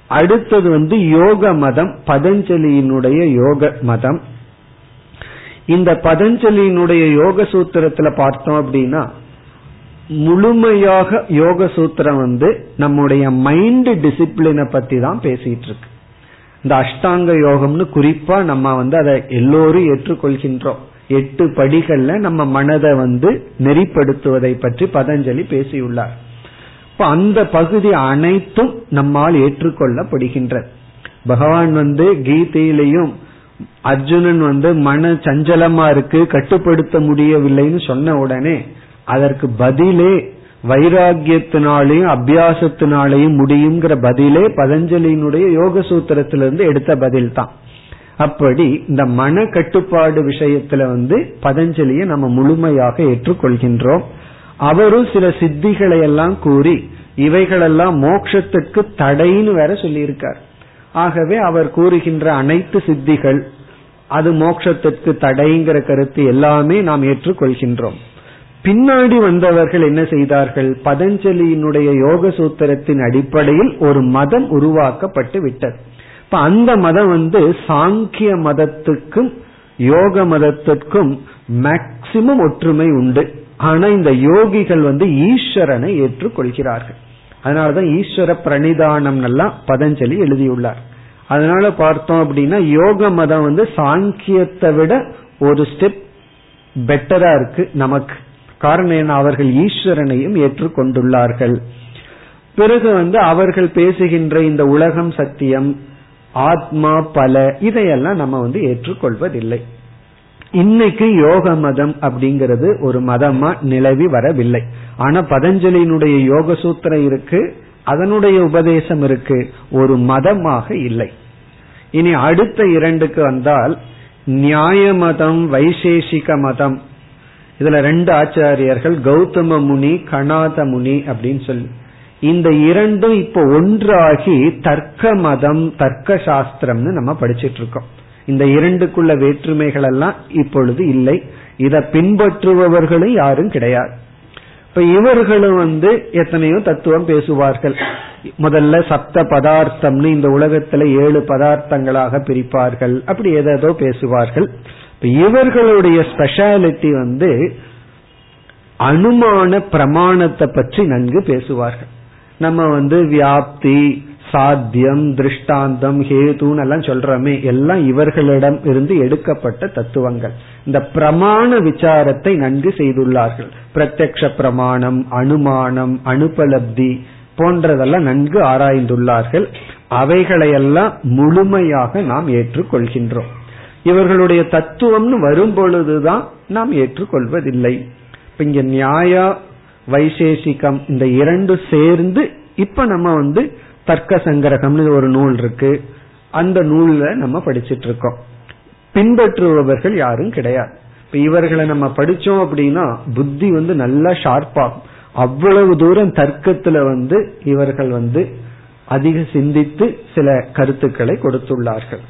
அடுத்தது வந்து யோக மதம் பதஞ்சலியினுடைய யோக மதம். இந்த பதஞ்சலியினுடைய யோக சூத்திரத்துல பார்த்தோம் அப்படின்னா முழுமையாக யோக சூத்திரம் வந்து நம்முடைய மைண்ட் டிசிப்ளினை பத்தி தான் பேசிட்டு இருக்கு இந்த அஷ்டாங்க யோகம்னு குறிப்பா நம்ம வந்து அதை எல்லோரும் ஏற்றுக்கொள்கின்றோம். எட்டு படிகள்ல நம்ம மனதை வந்து நெறிப்படுத்துவதை பற்றி பதஞ்சலி பேசியுள்ளார். இப்ப அந்த பகுதி அனைத்தும் நம்மால் ஏற்றுக்கொள்ளப்படுகின்றது. பகவான் வந்து கீதையிலையும் அர்ஜுனன் வந்து மன சஞ்சலமா இருக்கு கட்டுப்படுத்த முடியவில்லைன்னு சொன்ன உடனே அதற்கு பதிலே வைராகியத்தினாலேயும் அபியாசத்தினாலேயும் முடியுங்கிற பதிலே பதஞ்சலியினுடைய யோக சூத்திரத்திலிருந்து எடுத்த பதில் தான் அப்படி இந்த மன கட்டுப்பாடு விஷயத்துல வந்து பதஞ்சலியை நம்ம முழுமையாக ஏற்றுக்கொள்கின்றோம். அவரும் சில சித்திகளை எல்லாம் கூறி இவைகளெல்லாம் மோட்சத்துக்கு தடைன்னு வேற சொல்லியிருக்கார். ஆகவே அவர் கூறுகின்ற அனைத்து சித்திகள் அது மோட்சத்திற்கு தடைங்கிற கருத்து எல்லாமே நாம் ஏற்றுக்கொள்கின்றோம். பின்னாடி வந்தவர்கள் என்ன செய்தார்கள்? பதஞ்சலியினுடைய யோக சூத்திரத்தின் அடிப்படையில் ஒரு மதம் உருவாக்கப்பட்டு விட்டது. இப்ப அந்த மதம் வந்து சாங்கிய மதத்துக்கும் யோக மதத்திற்கும் மேக்சிமம் ஒற்றுமை உண்டு. ஆனா இந்த யோகிகள் வந்து ஈஸ்வரனை ஏற்றுக்கொள்கிறார்கள். அதனாலதான் ஈஸ்வர பிரணிதானம் எல்லாம் பதஞ்சலி எழுதியுள்ளார். அதனால பார்த்தோம் அப்படின்னா யோக மதம் வந்து சாங்கியத்தை விட ஒரு ஸ்டெப் பெட்டரா இருக்கு நமக்கு. காரணம் என்ன? அவர்கள் ஈஸ்வரனையும் ஏற்றுக்கொண்டுள்ளார்கள். பிறகு வந்து அவர்கள் பேசுகின்ற இந்த உலகம் சத்தியம் ஆத்மா பல இதையெல்லாம் நம்ம வந்து ஏற்றுக்கொள்வதில்லை. இன்னைக்கு யோக மதம் அப்படிங்கிறது ஒரு மதமா நிலவி வரவில்லை. ஆனா பதஞ்சலியினுடைய யோக சூத்திரம் இருக்கு அதனுடைய உபதேசம் இருக்கு. ஒரு மதமாக இல்லை. இனி அடுத்த இரண்டுக்கு வந்தால் நியாய மதம் வைசேஷிக மதம். இதுல ரெண்டு ஆச்சாரியர்கள் கௌதம முனி கணாத முனி அப்படின்னு சொல்லி. இந்த இரண்டும் இப்ப ஒன்றாகி தர்க்க மதம் தர்க்க சாஸ்திரம்னு நம்ம படிச்சிட்டு இருக்கோம் இந்த இரண்டுக்குள்ள வேற்றுமைகள் எல்லாம் இப்பொழுது இல்லை. இதை பின்பற்றுபவர்களும் யாரும் கிடையாது. இப்ப இவர்களும் வந்து எத்தனையோ தத்துவம் பேசுவார்கள். முதல்ல சப்த பதார்த்தம்னு இந்த உலகத்துல ஏழு பதார்த்தங்களாக பிரிப்பார்கள். அப்படி ஏதோ பேசுவார்கள். இவர்களுடைய ஸ்பெஷாலிட்டி வந்து அனுமான பிரமாணத்தை பற்றி நன்கு பேசுவார்கள். நம்ம வந்து வியாப்தி சாத்தியம் திருஷ்டாந்தம் ஹேதுன்னு எல்லாம் சொல்றோமே எல்லாம் இவர்களிடம் இருந்து எடுக்கப்பட்ட தத்துவங்கள். இந்த பிரமாண விசாரத்தை நன்கு செய்துள்ளார்கள். பிரத்யக்ஷ பிரமாணம் அனுமானம் அனுபலப்தி போன்றதெல்லாம் நன்கு ஆராய்ந்துள்ளார்கள். அவைகளையெல்லாம் முழுமையாக நாம் ஏற்றுக்கொள்கின்றோம். இவர்களுடைய தத்துவம்னு வரும் பொழுதுதான் நாம் ஏற்றுக்கொள்வதில்லை. இப்ப இங்க நியாய வைசேஷிகம் இந்த இரண்டு சேர்ந்து இப்ப நம்ம வந்து தர்க்க சங்கரகம்னு ஒரு நூல் இருக்கு. அந்த நூல்ல நம்ம படிச்சிட்டு இருக்கோம் பின்பற்றுபவர்கள் யாரும் கிடையாது. இப்ப இவர்களை நம்ம படிச்சோம் அப்படின்னா புத்தி வந்து நல்லா ஷார்ப்பாகும் அவ்வளவு தூரம் தர்க்கத்துல வந்து இவர்கள் வந்து அதிக சிந்தித்து சில கருத்துக்களை கொடுத்துள்ளார்கள்.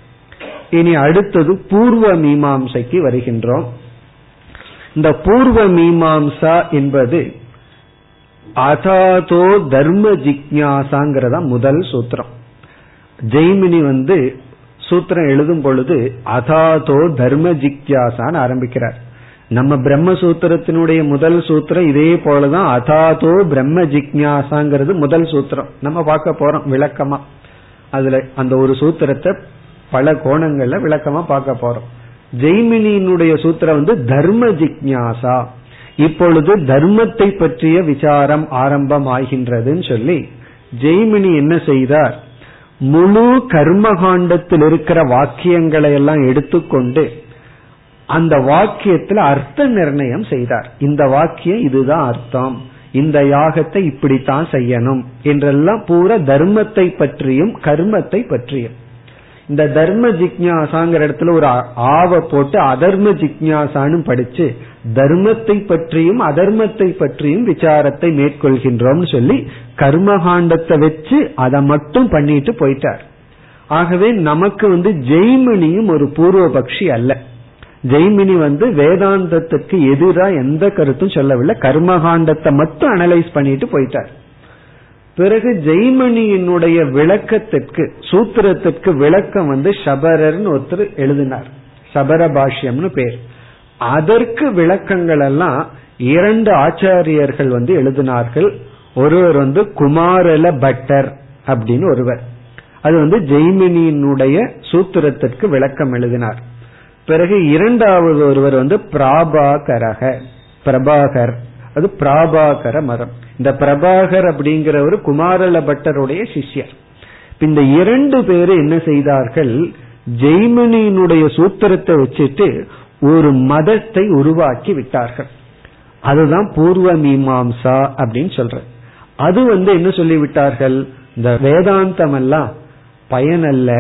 இனி அடுத்தது பூர்வ மீமாம்சைக்கு வருகின்றோம். இந்த பூர்வ மீமாம்சா என்பது அதாதோ தர்ம ஜிக்யாசாங்கிறதா முதல் சூத்திரம். ஜெய்மினி வந்து சூத்திரம் எழுதும் பொழுது அதாதோ தர்ம ஜிக்யாசான்னு ஆரம்பிக்கிறார். நம்ம பிரம்மசூத்திரத்தினுடைய முதல் சூத்திரம் இதே போலதான் அதாதோ பிரம்ம ஜிக்யாசாங்கிறது முதல் சூத்திரம். நம்ம பார்க்க போறோம் விளக்கமா. அதுல அந்த ஒரு சூத்திரத்தை பல கோணங்கள்ல விளக்கமா பார்க்க போறோம். ஜெய்மினியினுடைய சூத்திரம் வந்து தர்ம ஜிக்யாசா. இப்பொழுது தர்மத்தை பற்றிய விசாரம் ஆரம்பம் ஆகின்றதுன்னு சொல்லி ஜெய்மினி என்ன செய்தார்? முழு கர்மகாண்டத்தில் இருக்கிற வாக்கியங்களை எல்லாம் எடுத்துக்கொண்டு அந்த வாக்கியத்தில் அர்த்த நிர்ணயம் செய்தார். இந்த வாக்கியம் இதுதான் அர்த்தம். இந்த யாகத்தை இப்படித்தான் செய்யணும் என்றெல்லாம் பூரா தர்மத்தை பற்றியும் கர்மத்தை பற்றியும். இந்த தர்ம ஜிக்யாசாங்கிற இடத்துல ஒரு ஆவ போட்டு அதர்ம ஜிக்யாசான்னு படிச்சு தர்மத்தை பற்றியும் அதர்மத்தை பற்றியும் விசாரத்தை மேற்கொள்கின்றோம்னு சொல்லி கர்மகாண்டத்தை வச்சு அதை மட்டும் பண்ணிட்டு போயிட்டார். ஆகவே நமக்கு வந்து ஜெய்மினியும் ஒரு பூர்வபக்ஷி அல்ல. ஜெய்மினி வந்து வேதாந்தத்துக்கு எதிராக எந்த கருத்தும் சொல்லவில்லை. கர்மகாண்டத்தை மட்டும் அனலைஸ் பண்ணிட்டு போயிட்டார். பிறகு ஜெய்மணியினுடைய விளக்கத்திற்கு சூத்திரத்திற்கு விளக்கம் வந்து சபரர்னு ஒருத்தர் எழுதினார். சபர பாஷ்யம்னு பேர். அதற்கு விளக்கங்கள் எல்லாம் இரண்டு ஆச்சாரியர்கள் வந்து எழுதினார்கள். ஒருவர் வந்து குமாரல பட்டர் அப்படின்னு ஒருவர். அது வந்து ஜெய்மினியினுடைய சூத்திரத்திற்கு விளக்கம் எழுதினார். பிறகு இரண்டாவது ஒருவர் வந்து பிராபாகரக பிரபாகர். அது பிராபாகர மரம் இந்த பிரபாகர் அப்படிங்கிறவர் குமாரல பட்டருடைய சிஷ்யர் இந்த இரண்டு பேரு என்ன செய்தார்கள்? ஜெய்மினியினுடைய சூத்திரத்தை வச்சுட்டு ஒரு மதத்தை உருவாக்கி விட்டார்கள். அதுதான் பூர்வ மீமாம்சா அப்படின்னு சொல்ற அது வந்து என்ன சொல்லிவிட்டார்கள் இந்த வேதாந்தம் எல்லாம் பயனல்ல.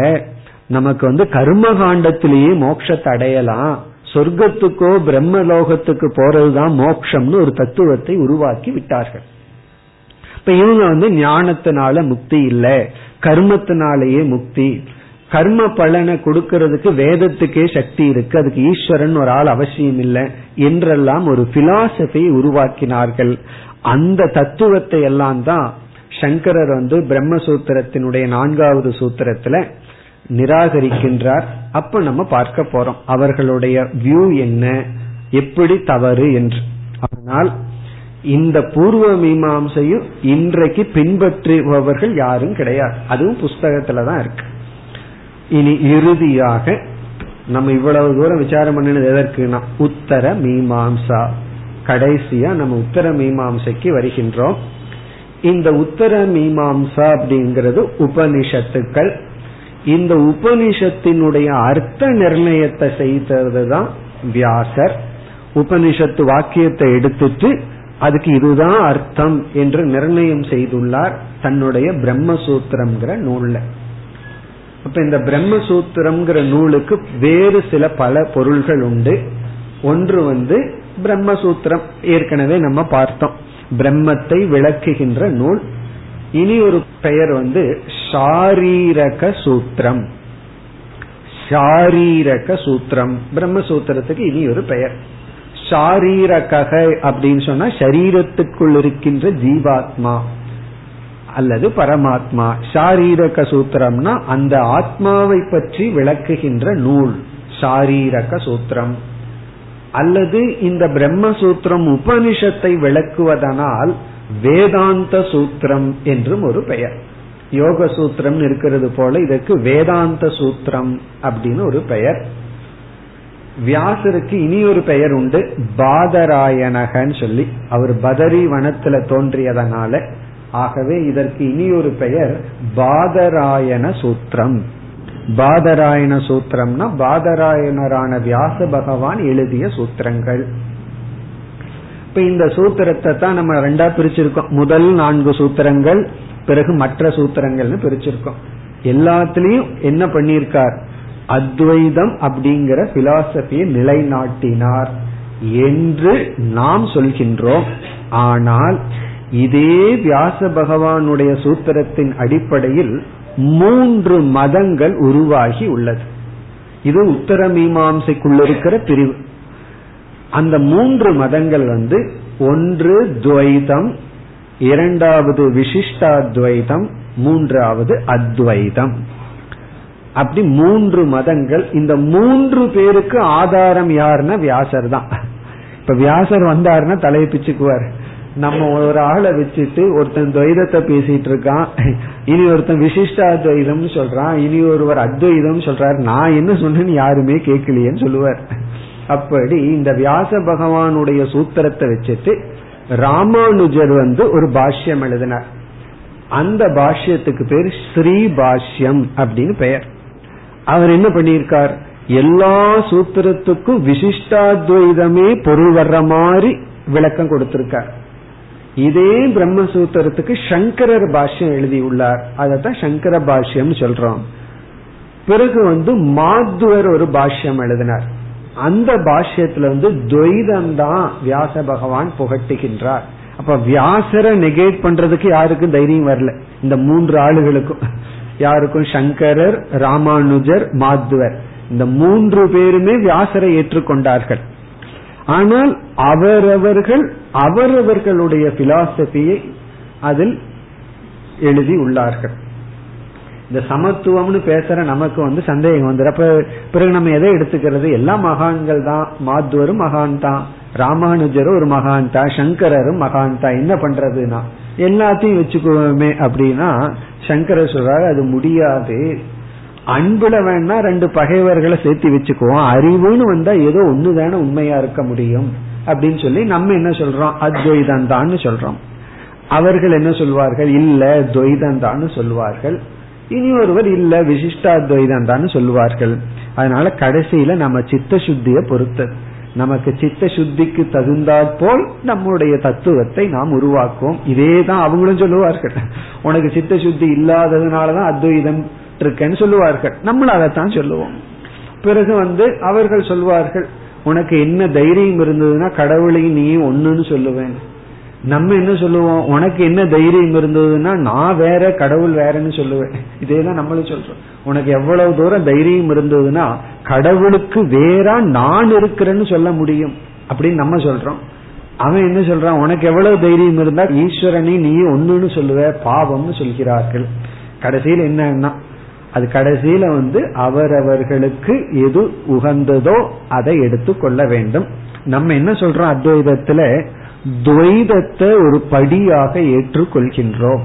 நமக்கு வந்து கர்மகாண்டத்திலேயே மோட்சத்தை அடையலாம். சொர்க்கத்துக்கோ பிரம்மலோகத்துக்கு போறதுதான் மோக்ஷம்னு ஒரு தத்துவத்தை உருவாக்கி விட்டார்கள். இப்ப இவங்க வந்து ஞானத்தினால முக்தி இல்ல. கர்மத்தினாலேயே முக்தி. கர்ம பலனை கொடுக்கறதுக்கு வேதத்துக்கே சக்தி இருக்கு. அதுக்கு ஈஸ்வரன் ஒரு ஆள் அவசியம் இல்லை என்றெல்லாம் ஒரு பிலாசபி உருவாக்கினார்கள். அந்த தத்துவத்தை எல்லாம் தான் சங்கரர் வந்து பிரம்மசூத்திரத்தினுடைய நான்காவது சூத்திரத்துல நிராகரிக்கின்றார். அப்ப நம்ம பார்க்க போறோம். அவர்களுடைய வியூ என்ன? எப்படி தவறு என்று. ஆனால் இந்த பூர்வ மீமாசையும் இன்றைக்கு பின்பற்றுபவர்கள் யாரும் கிடையாது. அதுவும் புஸ்தகத்துலதான் இருக்கு. இனி இறுதியாக நம்ம இவ்வளவு தூரம் விசாரம் பண்ணினது எதற்குனா உத்தர மீமாம்சா. கடைசியா நம்ம உத்தர மீமாம்சைக்கு வருகின்றோம். இந்த உத்தர மீமாம்சா அப்படிங்கிறது உபனிஷத்துக்கள். இந்த உபனிஷத்தினுடைய அர்த்த நிர்ணயத்தை செய்ததுதான் வியாசர். உபனிஷத்து வாக்கியத்தை எடுத்துட்டு அதுக்கு இதுதான் அர்த்தம் என்று நிர்ணயம் செய்துள்ளார் தன்னுடைய பிரம்மசூத்திரம்ங்கிற நூல்ல. அப்ப இந்த பிரம்மசூத்திரம்ங்கிற நூலுக்கு வேறு சில பல பொருள்கள் உண்டு. ஒன்று வந்து பிரம்மசூத்திரம். ஏற்கனவே நம்ம பார்த்தோம். பிரம்மத்தை விளக்குகின்ற நூல். இனி ஒரு பெயர் வந்து ஷாரீரக சூத்திரம். ஷாரீரக சூத்திரம். பிரம்மசூத்திரத்துக்கு இனி ஒரு பெயர். சாரீரக அப்படின்னு சொன்னா சரீரத்துக்குள் இருக்கின்ற ஜீவாத்மா அல்லது பரமாத்மா. சாரீரக சூத்திரம்னா அந்த ஆத்மாவை பற்றி விளக்குகின்ற நூல். சாரீரக சூத்திரம். அல்லது இந்த பிரம்மசூத்திரம் உபனிஷத்தை விளக்குவதனால் வேதாந்த சூத்திரம் என்றும் ஒரு பெயர். யோக சூத்திரம் இருக்கிறது போல இதற்கு வேதாந்த சூத்திரம் அப்படின்னு ஒரு பெயர். வியாசருக்கு இனி ஒரு பெயர் உண்டு பாதராயணகன்னு சொல்லி அவர் பதரி வனத்துல தோன்றியதனால ஆகவே இதற்கு இனி ஒரு பெயர் பாதராயண சூத்திரம். பாதராயண சூத்திரம்னா பாதராயணரான வியாச பகவான் எழுதிய சூத்திரங்கள். இப்ப இந்த சூத்திரத்தை தான் நம்ம ரெண்டா பிரிச்சிருக்கோம். முதல் நான்கு சூத்திரங்கள் பிறகு மற்ற சூத்திரங்கள்னு பிரிச்சிருக்கோம். எல்லாத்திலையும் என்ன பண்ணியிருக்கார்? அத்வைதம் அப்படிங்கிற பிலாசபியை நிலைநாட்டினார் என்று நாம் சொல்கின்றோம். ஆனால் இதே வியாச பகவானுடைய சூத்திரத்தின் அடிப்படையில் மூன்று மதங்கள் உருவாகி உள்ளது. இது உத்தர மீமாசைக்குள்ள இருக்கிற பிரிவு. அந்த மூன்று மதங்கள் வந்து ஒன்று துவைதம் இரண்டாவது விசிஷ்டாத்வைதம் மூன்றாவது அத்வைதம். அப்படி மூன்று மதங்கள் இந்த மூன்று பேருக்கு ஆதாரம் யாருன்னா வியாசர் தான். இப்ப வியாசர் வந்தாருன்னா தலையை பிச்சுக்குவார். நம்ம ஒரு ஆளை வச்சுட்டு ஒருத்தன் துவைதத்தை பேசிட்டு இருக்கான். இனி ஒருத்தன் விசிஷ்டாத்வைதம் சொல்றான். இனி ஒருவர் அத்வைதம் சொல்றாரு. நான் என்ன சொன்னேன்னு யாருமே கேட்கலையேன்னு சொல்லுவார். அப்படி இந்த வியாச பகவானுடைய சூத்திரத்தை வச்சுட்டு ராமானுஜர் வந்து ஒரு பாஷ்யம் எழுதினார். அந்த பாஷ்யத்துக்கு பேர் ஸ்ரீ பாஷ்யம் அப்படின்னு பெயர். அவர் என்ன பண்ணியிருக்கார்? எல்லா சூத்திரத்துக்கும் விசிஷ்டாத்வைதமே பொருள் வர்ற மாதிரி விளக்கம் கொடுத்திருக்கார். இதே பிரம்மசூத்திரத்துக்கு சங்கரர் பாஷ்யம் எழுதியுள்ளார். அதைத்தான் சங்கர பாஷ்யம் சொல்றோம். பிறகு வந்து மாத்துவர் ஒரு பாஷ்யம் எழுதினார். அந்த பாஷ்யத்துல வந்து துவைதம் தான் வியாச பகவான் புகட்டுகின்றார். அப்ப வியாசரை நெகேட் பண்றதுக்கு யாருக்கும் தைரியம் வரல. இந்த மூன்று ஆளுகளுக்கும். யாருக்கும் சங்கரர் ராமானுஜர் மாத்துவர் இந்த மூன்று பேருமே வியாசரை ஏற்றுக்கொண்டார்கள். ஆனால் அவரவர்கள் அவரவர்களுடைய பிலாசபியை அதில் எழுதி உள்ளார்கள். இந்த சமத்துவம்னு பேசுற நமக்கு வந்து சந்தேகம் வந்துடும் அப்ப பிறகு நம்ம எதை எடுத்துக்கிறது? எல்லா மகான்கள் தான். மாத்துவரும் மகான் தான். ராமானுஜரும் ஒரு மகான் தான். சங்கரரும் மகான் தான். என்ன பண்றதுன்னா எல்லாத்தையும் வச்சுக்குவோமே அப்படின்னா சங்கர சொல்றாரு அது முடியாது. அன்புல வேணா ரெண்டு பகைவர்களை சேர்த்து வச்சுக்குவோம். அறிவுன்னு வந்தா ஏதோ ஒண்ணுதானே உண்மையா இருக்க முடியும் அப்படின்னு சொல்லி நம்ம என்ன சொல்றோம்? அத்வைதம் தான் சொல்றோம். அவர்கள் என்ன சொல்வார்கள்? இல்ல துவைதம் தான் சொல்வார்கள். இனி ஒருவர் இல்ல விசிஷ்டாத்வைதம் தான் சொல்லுவார்கள் அதனால கடைசியில நம்ம சித்த சுத்திய பொறுத்தது நமக்கு சித்த சுத்திக்கு தகுந்தாற் போல் நம்முடைய தத்துவத்தை நாம் உருவாக்குவோம். இதே தான் அவங்களும் சொல்லுவார்கள். உனக்கு சித்த சுத்தி இல்லாததுனாலதான் அத்வைதம் இருக்கேன்னு சொல்லுவார்கள். நம்மளும் அதைத்தான் சொல்லுவோம். பிறகு வந்து அவர்கள் சொல்வார்கள் உனக்கு என்ன தைரியம் இருந்ததுன்னா கடவுளையும் நீ ஒன்னுன்னு சொல்லுவேன் நம்ம என்ன சொல்லுவோம்? உனக்கு என்ன தைரியம் இருந்ததுன்னா நான் வேற கடவுள் வேறன்னு சொல்லுவேன். இதேதான் நம்மளும் சொல்றோம். உனக்கு எவ்வளவு தூரம் தைரியம் இருந்ததுன்னா கடவுளுக்கு வேற நான் இருக்கிறேன்னு சொல்ல முடியும். அப்படின்னு நம்ம சொல்றோம். அவன் என்ன சொல்றான்? உனக்கு எவ்வளவு தைரியம் இருந்தா ஈஸ்வரனை நீ ஒன்னுன்னு சொல்லுவ பாவம்னு சொல்கிறார்கள். கடைசியில் என்னன்னா அது கடைசியில வந்து அவரவர்களுக்கு எது உகந்ததோ அதை எடுத்து கொள்ள வேண்டும். நம்ம என்ன சொல்றோம் அத்வைதத்துல? துவைதத்தை ஒரு படியாக ஏற்றுக்கொள்கின்றோம்.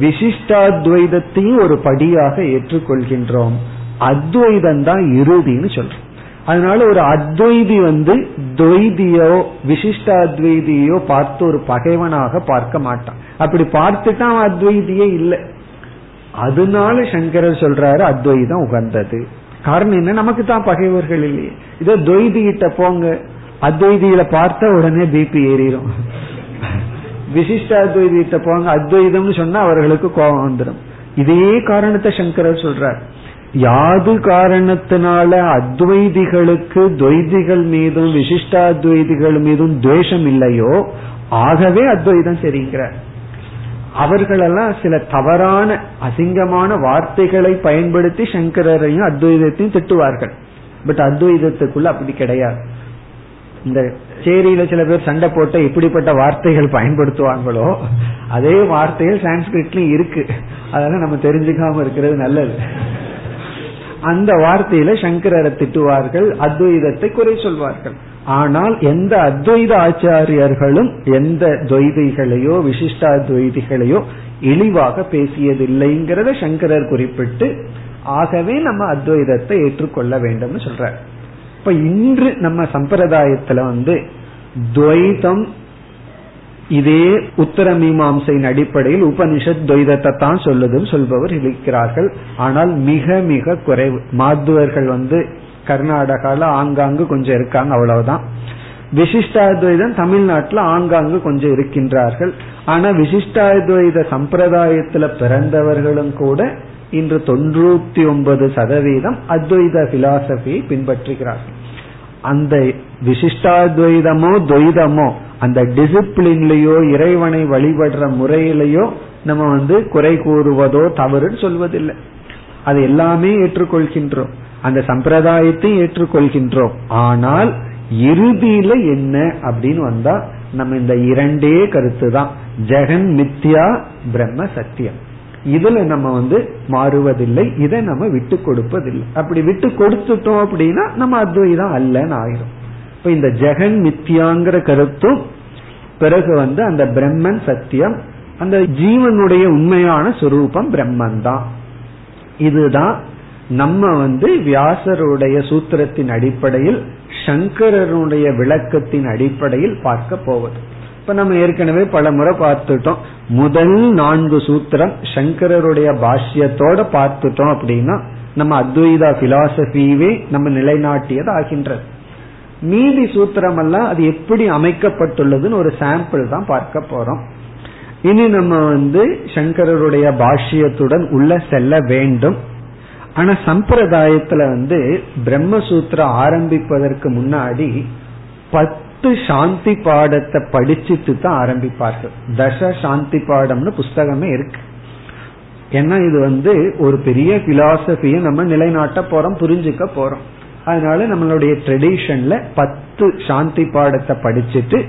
விசிஷ்டாத்வைதத்தையும் ஒரு படியாக ஏற்றுக்கொள்கின்றோம். அத்வைதம் தான் இறுதின்னு சொல்றோம். அதனால ஒரு அத்வைதி வந்து துவைதியோ விசிஷ்டாத்வைதியோ பார்த்து ஒரு பகைவனாக பார்க்க மாட்டான். அப்படி பார்த்துட்டா அவன் அத்வைதியே இல்லை. அதனால சங்கரர் சொல்றாரு அத்வைதம் உகந்தது. காரணம் என்ன? நமக்கு தான் பகைவர்கள் இல்லையே. இதோ துவைதி கிட்ட போங்க. அத்வைதியில பார்த்தா உடனே பிபி ஏறிடும் அத்வைதியத்தை போங்க அத்வைதம்னு சொன்னா அவர்களுக்கு கோபம் வந்துடும் இதே காரணத்தை சங்கரர் சொல்றார். யாது காரணத்தினால அத்வைதிகளுக்கு துவைதிகள் மீதும் விசிஷ்டாத்வைதிகள் மீதும் துவேஷம் இல்லையோ ஆகவே அத்வைதம் சரிங்கிறார். அவர்களெல்லாம் சில தவறான அசிங்கமான வார்த்தைகளை பயன்படுத்தி சங்கரரையும் அத்வைதத்தையும் திட்டுவார்கள். பட் அத்வைதத்துக்குள்ள அப்படி கிடையாது. இந்த சேரியில சில பேர் சண்டை போட்ட இப்படிப்பட்ட வார்த்தைகள் பயன்படுத்துவாங்களோ அதே வார்த்தைகள் சான்ஸ்கிரிட்லயும் இருக்கு. அதெல்லாம் நம்ம தெரிஞ்சுக்காம இருக்கிறது நல்லது. அந்த வார்த்தையில சங்கரரை திட்டுவார்கள் அத்வைதத்தை குறை சொல்வார்கள். ஆனால் எந்த அத்வைத ஆச்சாரியர்களும் எந்த துவைதிகளையோ விசிஷ்டாத்வைதிகளையோ இழிவாக பேசியதில்லைங்கிறத சங்கரர் குறிப்பிட்டு ஆகவே நம்ம அத்வைதத்தை ஏற்றுக்கொள்ள வேண்டும்னு சொல்ற இப்ப இன்று நம்ம சம்பிரதாயத்துல வந்து துவைதம் இதே உத்தர மீமாசையின் அடிப்படையில் உபனிஷத் துவைதத்தை தான் சொல்லுதுன்னு சொல்பவர் இருக்கிறார்கள். ஆனால் மிக மிக குறைவு. மாத்துவர்கள் வந்து கர்நாடகால ஆங்காங்கு கொஞ்சம் இருக்காங்க அவ்வளவுதான். விசிஷ்டாத்வைதம் தமிழ்நாட்டில் ஆங்காங்கு கொஞ்சம் இருக்கின்றார்கள். ஆனா விசிஷ்டாத்வைத சம்பிரதாயத்துல பிறந்தவர்களும் கூட இன்று தொண்ணூத்தி ஒன்பது சதவீதம் அத்வைத பிலாசபியை பின்பற்றுகிறார்கள் அந்த விசிஷ்டாத்வைதமோ துவைதமோ அந்த டிசிப்ளின்லயோ இறைவனை வழிபடுற முறையிலேயோ நம்ம வந்து குறை கூறுவதோ தவறுன்னு சொல்வதில்லை. அது எல்லாமே ஏற்றுக்கொள்கின்றோம். அந்த சம்பிரதாயத்தை ஏற்றுக்கொள்கின்றோம். ஆனால் இறுதியில என்ன அப்படின்னு வந்தா நம்ம இந்த இரண்டே கருத்து தான் ஜெகன் மித்யா பிரம்ம சத்தியம். இதுல நம்ம வந்து மாறுவதில்லை இதை நம்ம விட்டு கொடுப்பதில்லை. அப்படி விட்டு கொடுத்துட்டோம் அப்படின்னா நம்ம அத்வைதம் அல்லன்னு ஆயிரும். இப்ப இந்த ஜெகன் மித்யாங்கிற கருத்தும் பிறகு வந்து அந்த பிரம்மன் சத்தியம் அந்த ஜீவனுடைய உண்மையான சுரூபம் பிரம்மன் தான் இதுதான் நம்ம வந்து வியாசருடைய சூத்திரத்தின் அடிப்படையில் சங்கரனுடைய விளக்கத்தின் அடிப்படையில் பார்க்க போவது. இப்ப நம்ம ஏற்கனவே பல முறை பார்த்துட்டோம். முதல் நான்கு சூத்திரம் சங்கரருடைய பாஷ்யத்தோட பார்த்துட்டோம் அப்படின்னா நம்ம அத்வைதா பிலாசபியவே நம்ம நிலைநாட்டியது ஆகின்றது. மீதி சூத்திரம் எல்லாம் அது எப்படி அமைக்கப்பட்டுள்ளதுன்னு ஒரு சாம்பிள் தான் பார்க்க போறோம். இனி நம்ம வந்து சங்கரருடைய பாஷ்யத்துடன் உள்ள செல்ல வேண்டும். ஆனா சம்பிரதாயத்துல வந்து பிரம்மசூத்திரம் ஆரம்பிப்பதற்கு முன்னாடி பத்து சாந்தி பாடத்தை படிச்சுட்டு தான் ஆரம்பிப்பார்கள். தச சாந்தி பாடம்னு புஸ்தகமே இருக்கு. ஏன்னா இது வந்து ஒரு பெரிய பிலாசபியை நம்ம நிலைநாட்ட போறோம் புரிஞ்சுக்க போறோம். அதனால நம்மளுடைய ட்ரெடிஷன்ல பத்து சாந்தி பாடத்தை படிச்சுட்டு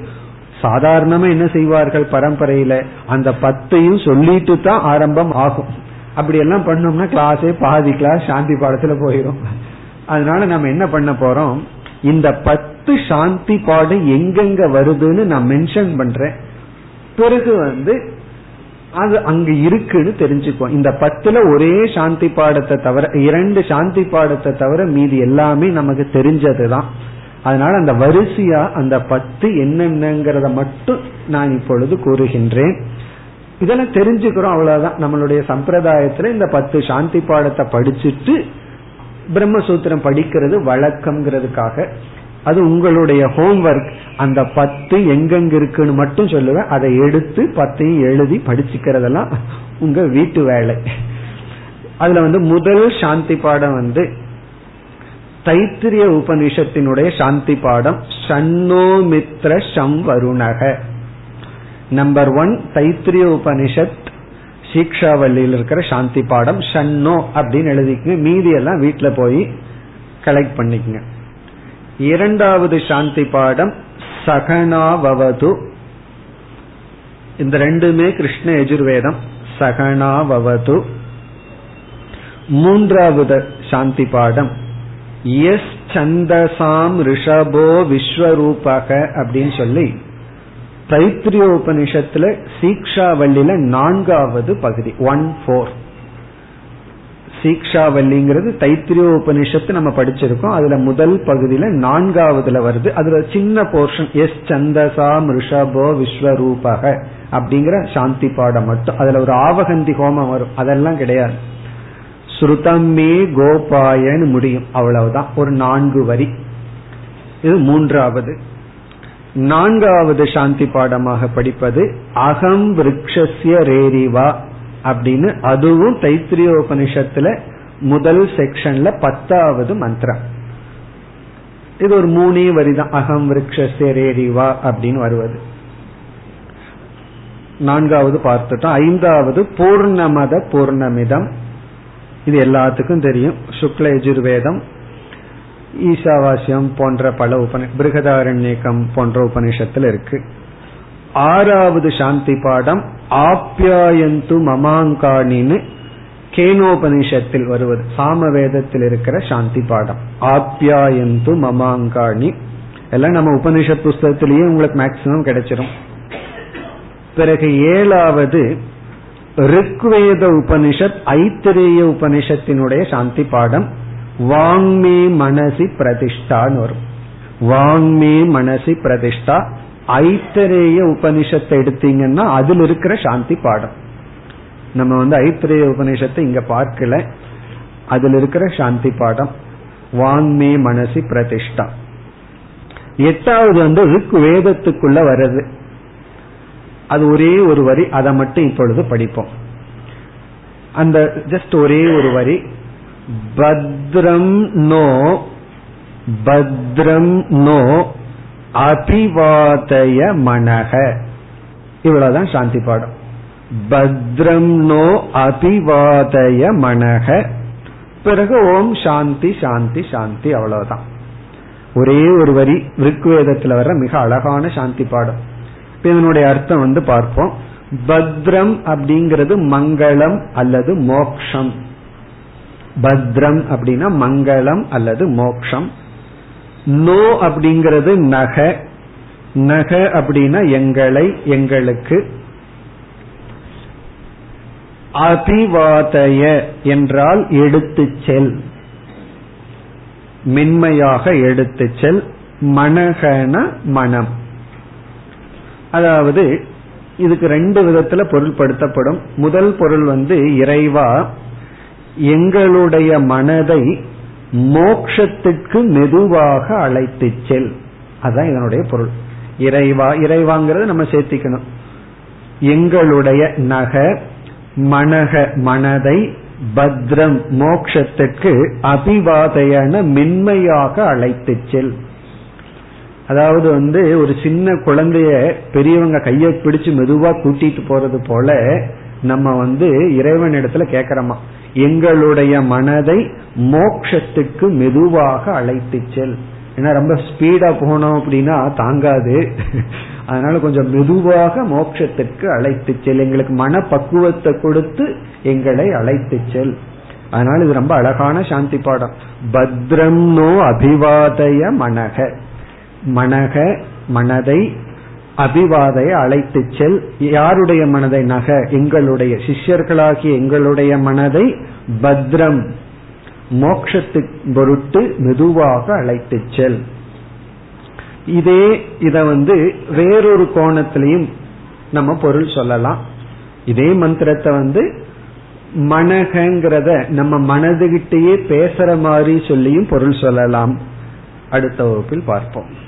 சாதாரணமா என்ன செய்வார்கள் பரம்பரையில? அந்த பத்தையும் சொல்லிட்டு தான் ஆரம்பம் ஆகும். அப்படி எல்லாம் பண்ணோம்னா கிளாஸே பாதி கிளாஸ் சாந்தி பாடத்துல போயிடும் அதனால நம்ம என்ன பண்ண போறோம்? இந்த பத்து சாந்தி பாடம் எங்கெங்க வருதுன்னு நான் மென்ஷன் பண்றேன். பிறகு வந்து அது அங்க இருக்குன்னு தெரிஞ்சுக்குவோம். இந்த பத்துல ஒரே சாந்தி பாடத்தை தவிர இரண்டு சாந்தி பாடத்தை தவிர மீதி எல்லாமே நமக்கு தெரிஞ்சதுதான். அதனால அந்த வரிசையா அந்த பத்து என்னென்னங்கிறத மட்டும் நான் இப்பொழுது கூறுகின்றேன். இதெல்லாம் தெரிஞ்சுக்கிறோம் அவ்வளவுதான். நம்மளுடைய சம்பிரதாயத்துல இந்த பத்து சாந்தி பாடத்தை படிச்சுட்டு பிரம்மசூத்திரம் படிக்கிறது வழக்கம்ங்கிறதுக்காக. அது உங்களுடைய ஹோம்ஒர்க் அந்த பத்து எங்கெங்க இருக்குன்னு மட்டும் சொல்லுவேன். அதை எடுத்து பத்தையும் எழுதி படிச்சுக்கிறதெல்லாம் உங்க வீட்டு வேலை. அதுல வந்து முதல் சாந்தி பாடம் வந்து தைத்திரிய உபனிஷத்தினுடைய சாந்தி பாடம். சன்னோமித்ர சம் வருணக நம்பர் ஒன் தைத்திரிய உபனிஷத் சீக்ஷாவல்லியில் இருக்கிற சாந்தி பாடம் ஷன்னோ அப்படின்னு எழுதிக்கங்க. மீதி எல்லாம் வீட்டில் போய் கலெக்ட் பண்ணிக்கங்க. இரண்டாவது சாந்தி பாடம் சகனாவது இந்த ரெண்டுமே கிருஷ்ண எஜுர்வேதம் சகனாவது மூன்றாவது சாந்தி பாடம் எஸ் சந்தசாம் ரிஷபோ விஸ்வரூபக அப்படின்னு சொல்லி தைத்திரியோபனிஷத்துல சீக்ஷாவல்லியில நான்காவது பகுதி ஒன் போர் சீக்ஷாவல்லிங்கிறது தைத்திரியோபனிஷத்து நம்ம படிச்சிருக்கோம். அதுல முதல் பகுதியில நான்காவதுல வருது. அதுல சின்ன போர்ஷன் எஸ் சந்தசா மிருஷபோ விஸ்வரூபக அப்படிங்கிற சாந்தி பாடம் மட்டும். அதுல ஒரு ஆவகந்தி ஹோமம் வரும். அதெல்லாம் கிடையாது. ஸ்ருதமே கோபாயன்னு முடியும். அவ்வளவுதான். ஒரு நான்கு வரி. இது மூன்றாவது. நான்காவது சாந்தி பாடமாக படிப்பது அகம் விரக்ஷஸ்ய ரேரிவா அப்படின்னு அதுவும் தைத்திரியோபனிஷத்துல முதல் செக்ஷன்ல பத்தாவது மந்திரம். இது ஒரு மூணே வரிதான். அகம் விரக்ஷஸ்ய ரேரிவா அப்படின்னு வருவது. நான்காவது பார்த்துட்டோம். ஐந்தாவது பூர்ணமத பூர்ணமிதம். இது எல்லாத்துக்கும் தெரியும். சுக்ல எஜுர்வேதம் ஈசாவாசியம் போன்ற பல உபனி பிருகதாரண்யக்கம் போன்ற உபநிஷத்தில் இருக்கு. ஆறாவது சாந்தி பாடம் ஆப்யாயந்து மமாங்காணின்னு கேனோபனிஷத்தில் வருவது. சாமவேதத்தில் இருக்கிற சாந்தி பாடம். ஆப்யாயந்து மமாங்காணி எல்லாம் நம்ம உபனிஷத் புஸ்தகத்திலேயே உங்களுக்கு மேக்சிமம் கிடைச்சிரும். பிறகு ஏழாவது ரிக்வேத உபனிஷத் ஐத்திரேய உபனிஷத்தினுடைய சாந்தி பாடம். வாங்மே மனசி பிரதிஷ்டான்னு வரும். வாங்மே மனசி பிரதிஷ்டா. ஐத்தரேய உபனிஷத்தை எடுத்தீங்கன்னா அதில் இருக்கிற சாந்தி பாடம். நம்ம வந்து ஐத்திரேய உபனிஷத்தை இங்க பார்க்கல. அதில் இருக்கிற சாந்தி பாடம். வாங்மே மனசி பிரதிஷ்டா. எட்டாவது வந்து ரிக் வேதத்துக்குள்ள வருது அது ஒரே ஒரு வரி அதை மட்டும் இப்பொழுது படிப்போம். அந்த ஜஸ்ட் ஒரே ஒரு வரி. பத்ரம் நோ பத்ரம் நோ அபிவாதய மனக இவ்வளவுதான் சாந்தி பாடம். பத்ரம் நோ அபிவாதய மனக பிறகு ஓம் சாந்தி சாந்தி சாந்தி அவ்வளவுதான். ஒரே ஒரு வரி ரிக்வேதத்துல வர்ற மிக அழகான சாந்தி பாடம். இதனுடைய அர்த்தம் வந்து பார்ப்போம். பத்ரம் அப்படிங்கிறது மங்களம் அல்லது மோக்ஷம். பத்ரம் அப்படின்னா மங்களம் அல்லது மோக்ஷம். நோ அப்படிங்கிறது நக. நக அப்படின்னா எங்களை எங்களுக்கு. அபிவாதய என்றால் எடுத்து செல். மென்மையாக எடுத்து செல். மனகன மனம். அதாவது இதுக்கு ரெண்டு விதத்துல பொருள்படுத்தப்படும். முதல் பொருள் வந்து இறைவா எங்களுடைய மனதை மோக்ஷத்துக்கு மெதுவாக அழைத்து செல். அதுதான் இதனுடைய பொருள். இறைவா இறைவாங்கிறது நம்ம சேர்த்திக்கணும். எங்களுடைய நக மனக மனதை பத்ரம் மோக்ஷத்துக்கு அபிவாதையான மென்மையாக அழைத்து செல். அதாவது வந்து ஒரு சின்ன குழந்தைய பெரியவங்க கையை பிடிச்சு மெதுவா கூட்டிட்டு போறது போல நம்ம வந்து இறைவன் இடத்துல கேக்கிறோமா? எங்களுடைய மனதை மோக்ஷத்துக்கு மெதுவாக அழைத்து செல். ஏன்னா ரொம்ப ஸ்பீடா போனோம் அப்படின்னா தாங்காது. அதனால கொஞ்சம் மெதுவாக மோட்சத்திற்கு அழைத்து செல். எங்களுக்கு மன பக்குவத்தை கொடுத்து எங்களை அழைத்து செல். அதனால இது ரொம்ப அழகான சாந்தி பாடம். பத்ரம் நோ அபிவாதய மனக. மனக மனதை அபிவாதையை அழைத்து செல். யாருடைய மனதை நக? எங்களுடைய. சிஷ்யர்களாகிய எங்களுடைய மனதை பத்ரம் மோக்ஷத்து பொருட்டு மெதுவாக அழைத்து செல். இதே இத வந்து வேறொரு கோணத்திலையும் நம்ம பொருள் சொல்லலாம். இதே மந்திரத்தை வந்து மனகங்கிறத நம்ம மனதுகிட்டேயே பேசுற மாதிரி சொல்லியும் பொருள் சொல்லலாம். அடுத்த வகுப்பில் பார்ப்போம்.